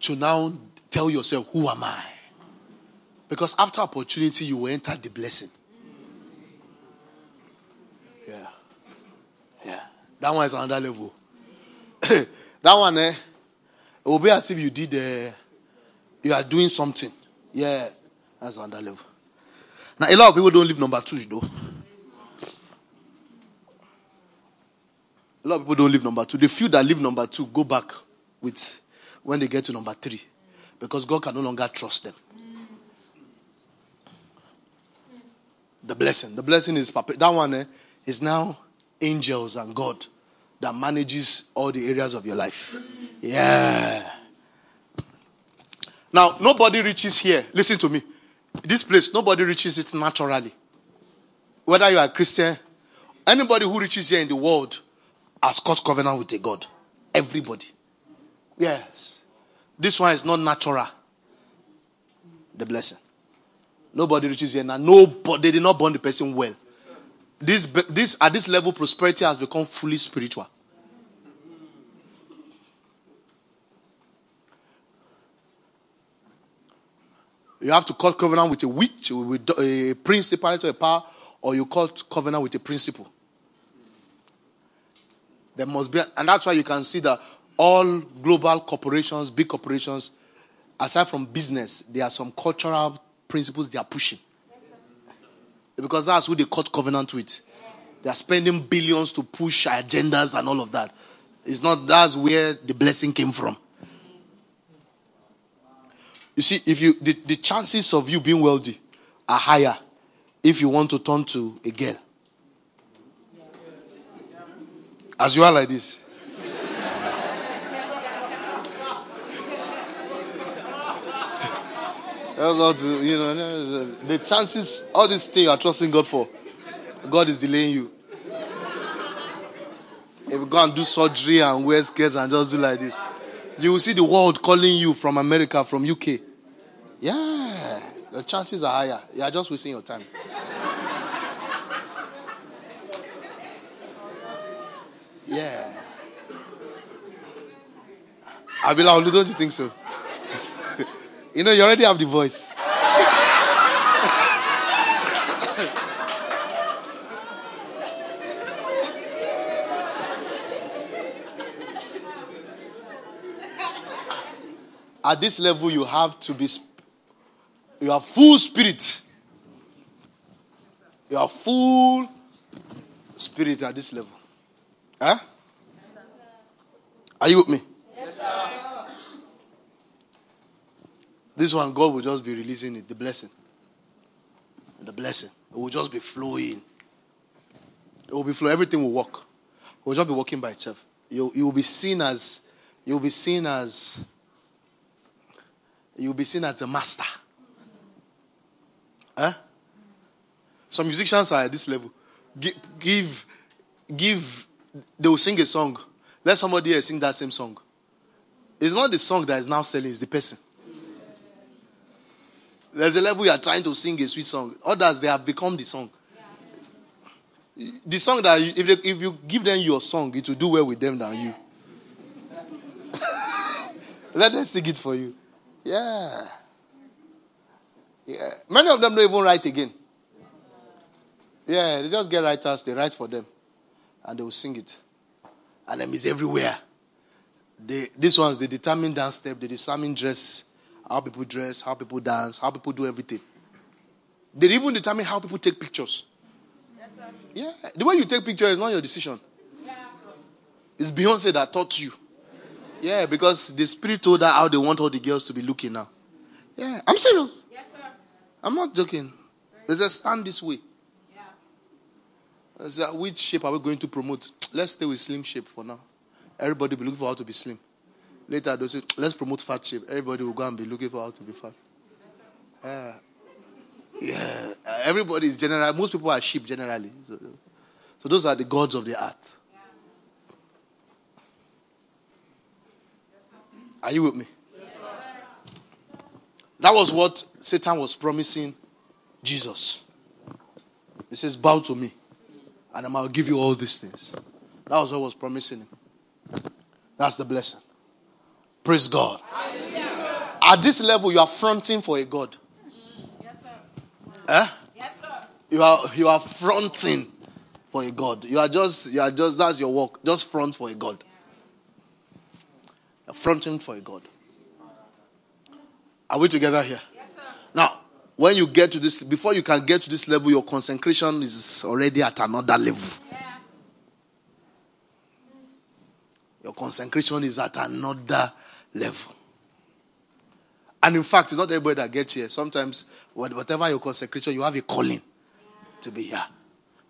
[SPEAKER 1] to now tell yourself, Who am I? Because after opportunity, you will enter the blessing. Yeah. Yeah. That one is another level. that one, eh? It will be as if you did, uh, you are doing something. Yeah. That's another level. Now, a lot of people don't live number two, though. A lot of people don't live number two. The few that live number two go back with when they get to number three because God can no longer trust them. the blessing. The blessing is that one eh, is now angels and God that manages all the areas of your life. Yeah. Now, nobody reaches here. Listen to me. This place, nobody reaches it naturally. Whether you are a Christian, anybody who reaches here in the world has cut covenant with a God. Everybody. Yes. This one is not natural. The blessing. Nobody reaches here now. Nobody, they did not born the person well. This, this, at this level, prosperity has become fully spiritual. You have to cut covenant with a witch, with a principality or a power, or you cut covenant with a principle. There must be, and that's why you can see that all global corporations, big corporations, aside from business, there are some cultural principles they are pushing. Because that's who they cut covenant with. They are spending billions to push agendas and all of that. It's not that's where the blessing came from. You see, if you the, the chances of you being wealthy are higher if you want to turn to a girl. As you are like this. That's all to, you know, the chances, all this thing you are trusting God for, God is delaying you. If you go and do surgery and wear skirts and just do like this, you will see the world calling you from America, from UK. Yeah, the chances are higher. You are just wasting your time. Yeah. Abila, don't you think so? You know, you already have the voice. At this level, you have to be, you are full spirit. You are full spirit at this level. Huh? Are you with me? Yes, sir. This one, God will just be releasing it, the blessing. The blessing. It will just be flowing. It will be flowing. Everything will work. It will just be working by itself. You, you will be seen as, you will be seen as, you will be seen as a master. Huh? Some musicians are at this level. Give, give, give they will sing a song. Let somebody else sing that same song. It's not the song that is now selling, it's the person. There's a level you are trying to sing a sweet song. Others, they have become the song. The song that, you, if, they, if you give them your song, it will do well with them than you. Let them sing it for you. Yeah. Yeah. Many of them don't even write again. Yeah, they just get writers, they write for them and they will sing it. And them is everywhere. They, these ones, they determine dance step, they determine dress, how people dress, how people dance, how people do everything. They even determine how people take pictures. Yeah, the way you take pictures is not your decision. It's Beyonce that taught you. Yeah, because the spirit told her how they want all the girls to be looking now. Yeah, I'm serious. Yes, sir. I'm not joking. They just stand this way. Said, which shape are we going to promote? Let's stay with slim shape for now. Everybody be looking for how to be slim. Later, they'll say, let's promote fat shape. Everybody will go and be looking for how to be fat. Yeah. Uh, everybody is general. Most people are sheep generally. So, so those are the gods of the earth. Are you with me? That was what Satan was promising Jesus. He says, Bow to me and I'll give you all these things. That was what was promising him. That's the blessing. Praise God. Hallelujah. At this level, you are fronting for a God. Yes, sir. Eh? Yes, sir. You are you are fronting for a God. You are just you are just that's your work. Just front for a God. You're fronting for a God. Are we together here? Yes, sir. Now, when you get to this, before you can get to this level, your consecration is already at another level. Yeah. Your consecration is at another level. And in fact, it's not everybody that gets here. Sometimes, whatever your consecration, you have a calling to be here.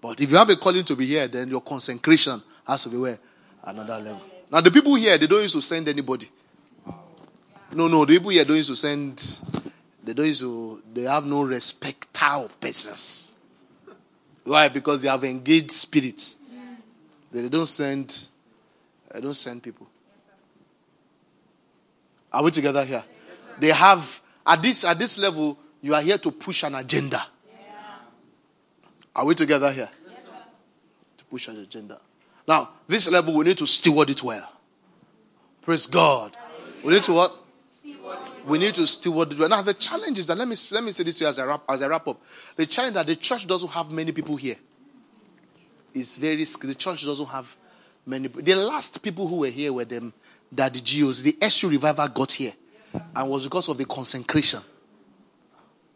[SPEAKER 1] But if you have a calling to be here, then your consecration has to be where? Another level. Now, the people here, they don't used to send anybody. No, no, the people here don't used to send they don't used to, they have no respect of persons. Why? Because they have engaged spirits. They don't send they don't send people. Are we together here? They have at this at this level, you are here to push an agenda. Are we together here? to push an agenda. Now, this level we need to steward it well. Praise God. We need to what? We need to steward it. Well. Now, the challenge is that, let me, let me say this to you as I, wrap, as I wrap up. The challenge that the church doesn't have many people here. It's very, the church doesn't have many. The last people who were here were them, that the GOs, the SU revival got here and was because of the consecration.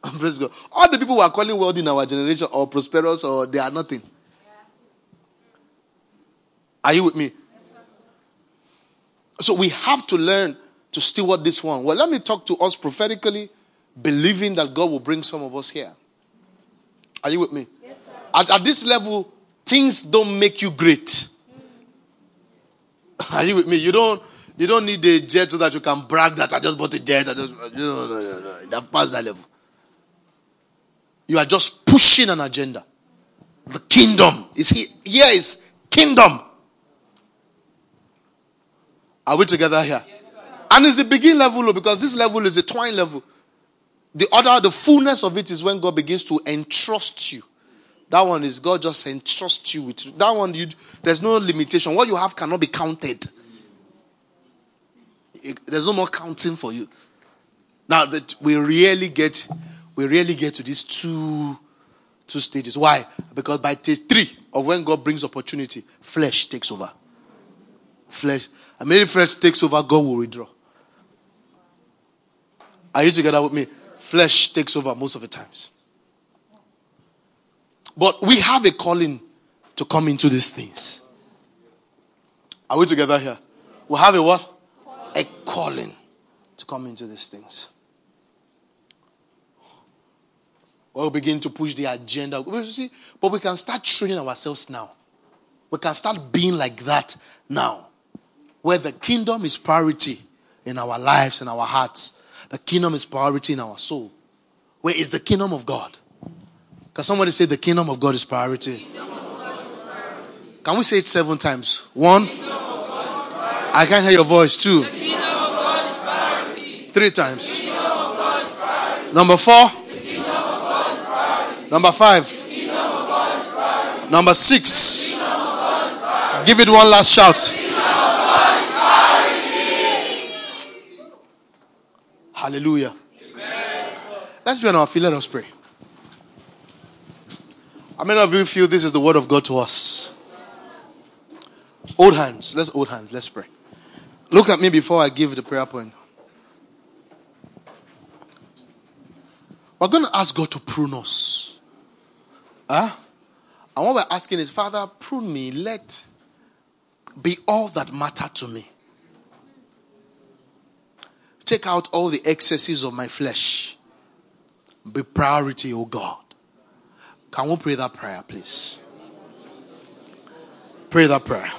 [SPEAKER 1] Praise God. All the people who are calling world in our generation or prosperous or they are nothing. Are you with me? So we have to learn to steward this one. Well, let me talk to us prophetically, believing that God will bring some of us here. Are you with me? Yes, at, at, this level, things don't make you great. Are you with me? You don't you don't need a jet so that you can brag that I just bought a jet. I just, no, no, no, no. That past that level. You are just pushing an agenda. The kingdom is here. Here is kingdom. Are we together here? Yes, and it's the begin level oh, because this level is a twine level. The other, the fullness of it is when God begins to entrust you. That one is God just entrusts you with. That one, you, there's no limitation. What you have cannot be counted. There's no more counting for you. Now that we really get, we really get to these two, two stages. Why? Because by stage three of when God brings opportunity, flesh takes over. Flesh. And maybe flesh takes over, God will withdraw. Are you together with me? Flesh takes over most of the times. But we have a calling to come into these things. Are we together here? We have a what? A calling to come into these things. We'll begin to push the agenda. But we can start training ourselves now. We can start being like that now. Where the kingdom is priority in our lives and our hearts. The kingdom is priority in our soul. Where is the kingdom of God? Can somebody say the kingdom of God is priority? Can we say it seven times? One. I can't hear your voice. Two. Three times. Number four. Number five. Number six. Give it one last shout. Hallelujah. Let's be on our feet. Let us pray. How many of you feel this is the word of God to us? Old hands. Let's hold hands. Let's pray. Look at me before I give the prayer point. We're going to ask God to prune us. Huh? And what we're asking is, Father, prune me. Let be all that matter to me. Take out all the excesses of my flesh. Be priority, O God. Can we pray that prayer, please? Pray that prayer.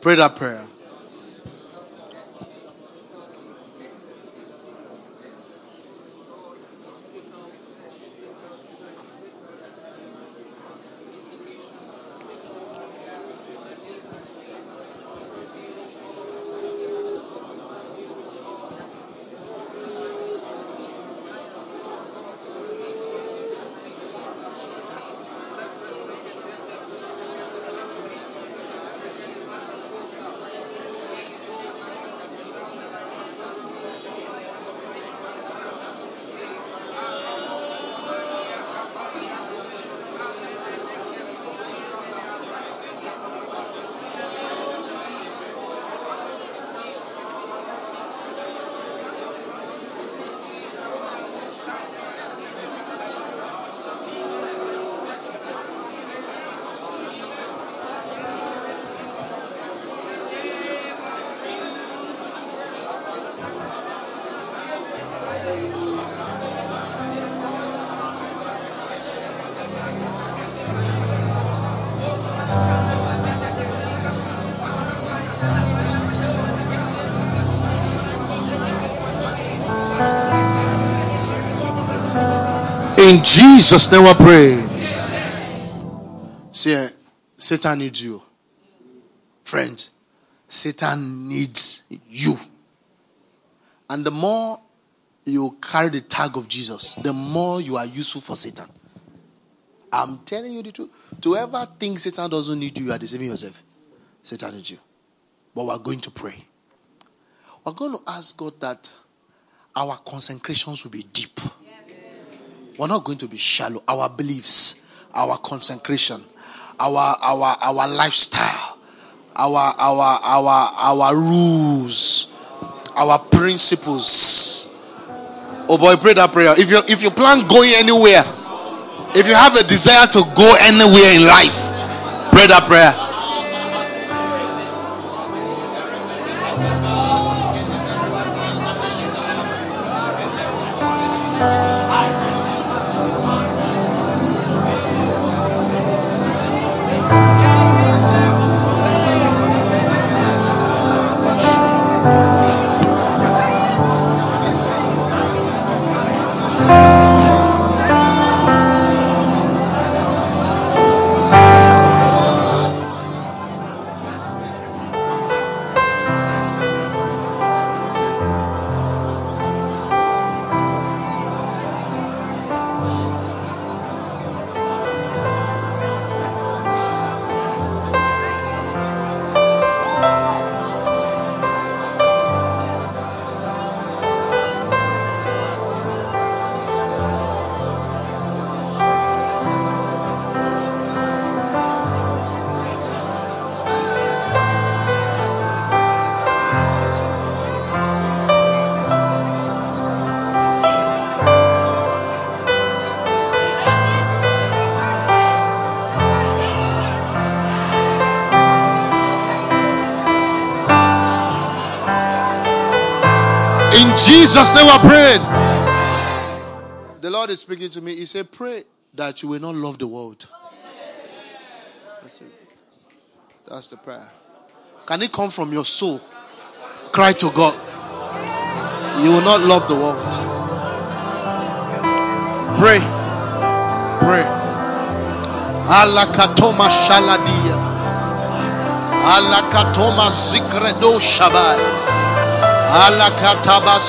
[SPEAKER 1] Pray that prayer. Jesus' name we pray. See, eh, Satan needs you. Friends, Satan needs you. And the more you carry the tag of Jesus, the more you are useful for Satan. I'm telling you the truth. To ever think Satan doesn't need you, you are deceiving yourself. Satan needs you. But we're going to pray. We're going to ask God that our consecrations will be deep. We're not going to be shallow. Our beliefs, our consecration, our our our lifestyle, our our our our rules, our principles. Oh boy, pray that prayer. If you if you plan going anywhere, if you have a desire to go anywhere in life, pray that prayer. Jesus' name I prayed. The Lord is speaking to me. He said, Pray that you will not love the world. That's it. That's the prayer. Can it come from your soul? Cry to God. You will not love the world. Pray. Pray. Alakatoma shaladia. Alakatoma zikredo shabai. Alakataba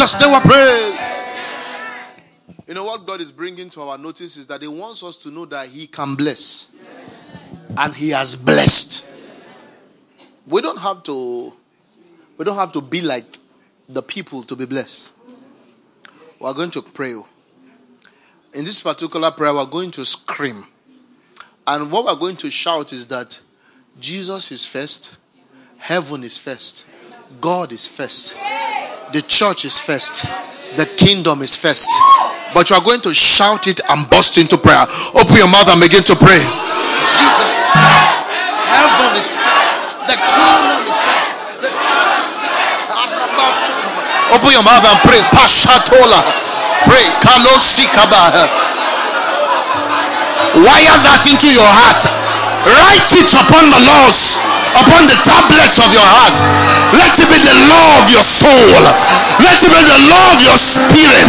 [SPEAKER 1] Jesus, they were praying. You know what God is bringing to our notice is that He wants us to know that He can bless. And He has blessed. We don't have to we don't have to be like the people to be blessed. We are going to pray. In this particular prayer, we're going to scream. And what we're going to shout is that Jesus is first, heaven is first, God is first. The church is first. The kingdom is first. But you are going to shout it and burst into prayer. Open your mouth and begin to pray. Jesus is first. Heaven is first. The kingdom is first. The church is first. Open your mouth and pray. Pashatola. Pray. Kalosikaba. Wire that into your heart. Write it upon the laws upon the tablets of your heart. Let it be the law of your soul. Let it be the law of your spirit.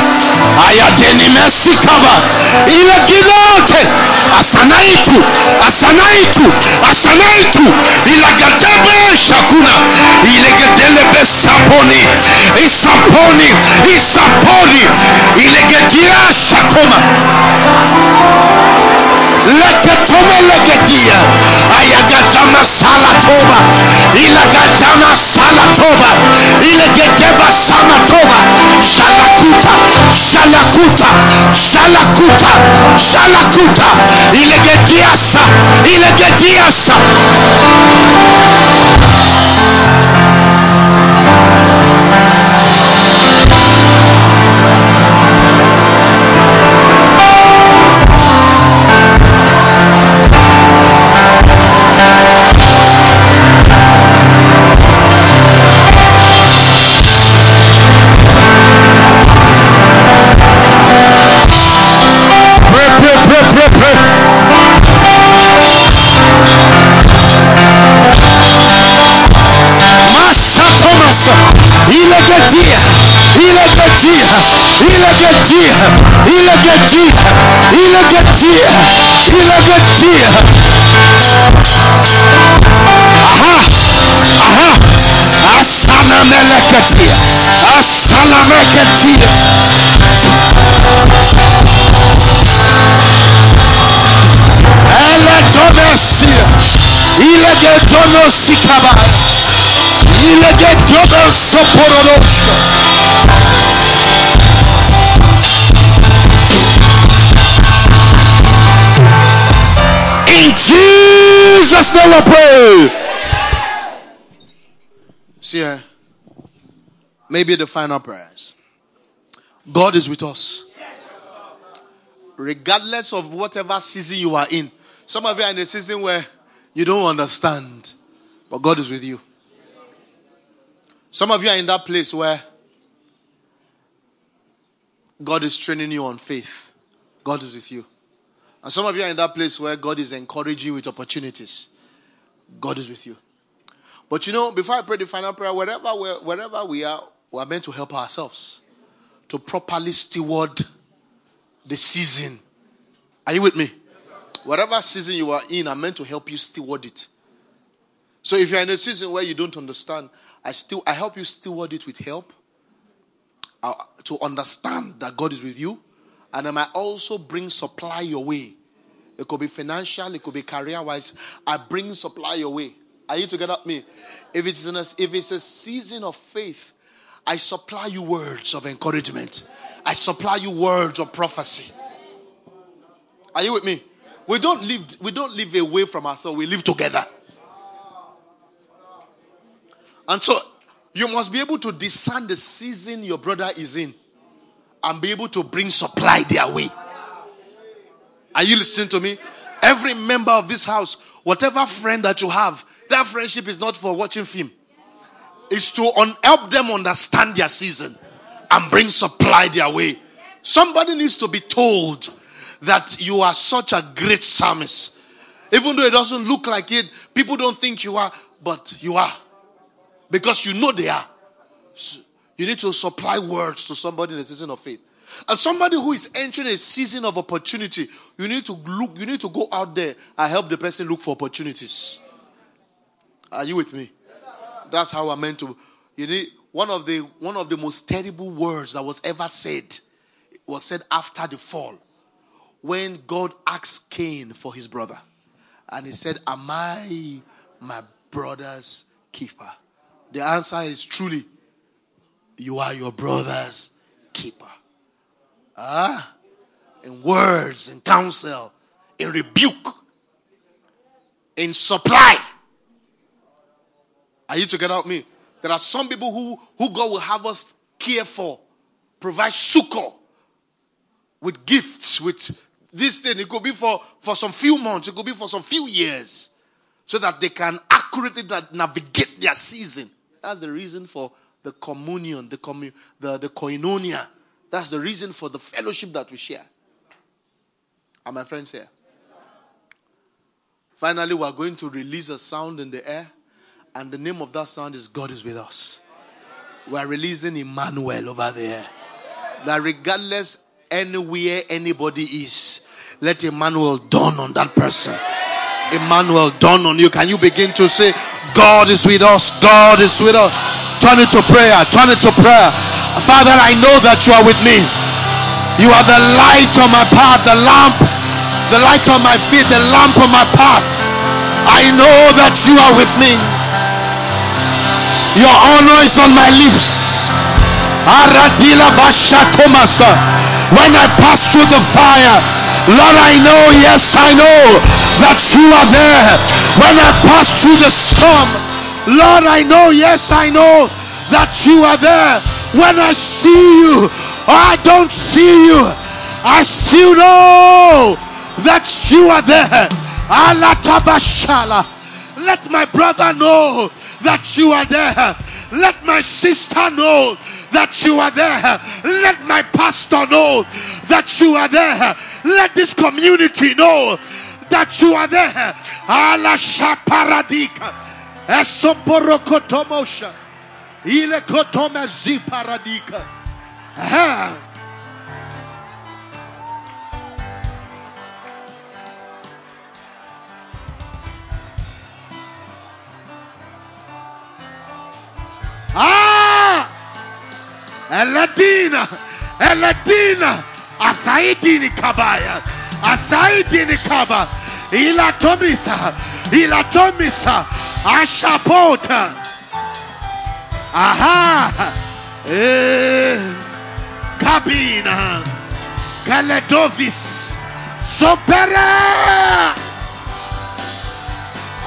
[SPEAKER 1] Asanaitu. Asanaitu. Asanaitu. Shakuna. Ilegedelebe saponi. Isaponi. Isaponi. Ilegedia shakoma. Leketome legedia. Ayagatama salatoba. Ilagatama salatoba. Ilegeteba samatoba. Shalatoba.
[SPEAKER 2] Shalakuta, Shalakuta, Shalakuta, Ilegediasa, Ilegediasa. Jesus' name pray.
[SPEAKER 1] See, eh, maybe the final prayers. God is with us. Regardless of whatever season you are in. Some of you are in a season where you don't understand, but God is with you. Some of you are in that place where God is training you on faith. God is with you. And some of you are in that place where God is encouraging you with opportunities. God is with you. But you know, before I pray the final prayer, wherever we're, wherever we are, we are meant to help ourselves to properly steward the season. Are you with me? Whatever season you are in, I'm meant to help you steward it. So if you're in a season where you don't understand, I still I help you steward it with help uh, to understand that God is with you, and I might also bring supply your way. It could be financial, it could be career wise. I bring supply your way. Are you together with me? If it's a, if it's a season of faith, I supply you words of encouragement. I supply you words of prophecy. Are you with me? We don't live we don't live away from ourselves, we live together. And so you must be able to discern the season your brother is in and be able to bring supply their way. Are you listening to me? Every member of this house, whatever friend that you have, that friendship is not for watching film. It's to un- help them understand their season and bring supply their way. Somebody needs to be told that you are such a great psalmist. Even though it doesn't look like it, people don't think you are, but you are. Because you know they are. You need to supply words to somebody in a season of faith. And somebody who is entering a season of opportunity, you need to look, you need to go out there and help the person look for opportunities. Are you with me? That's how I'm meant to. You need one of the one of the most terrible words that was ever said was said after the fall, when God asked Cain for his brother, and he said, "Am I my brother's keeper?" The answer is truly, you are your brother's keeper. Ah, in words, in counsel, in rebuke, in supply. Are you together with me? There are some people who, who God will have us care for, provide succor with gifts, with this thing. It could be for, for some few months, it could be for some few years, so that they can accurately navigate their season. That's the reason for the communion, the, commu- the, the koinonia. That's the reason for the fellowship that we share. Are my friends here? Finally, we are going to release a sound in the air, and the name of that sound is God is with us. We are releasing Emmanuel over there. That regardless anywhere anybody is, let Emmanuel dawn on that person. Emmanuel dawn on you. Can you begin to say, God is with us, God is with us? Turn it to prayer, turn it to prayer. Father, I know that you are with me. You are the light on my path, the lamp, the light on my feet, the lamp on my path. I know that you are with me. Your honor is on my lips. Aradila Basha.
[SPEAKER 2] When I pass through the fire, Lord, I know, yes, I know that you are there. When I pass through the storm, Lord, I know, yes, I know that you are there. When I see you, or I don't see you, I still know that you are there. Alatabashala. Let my brother know that you are there. Let my sister know that you are there. Let my pastor know that you are there. Let this community know that you are there. Ala shaparadika. Esoporokotomosha. Ile kotome ziparadika. Ah. Ah! Eladina, Eladina, Asaidi ni kabaya, Asaidi ni kaba, Ilatomisa, Ilatomisa, Ashapota. Aha, eh, Kabina, Kaledovis, Sopera.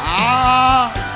[SPEAKER 2] Ah.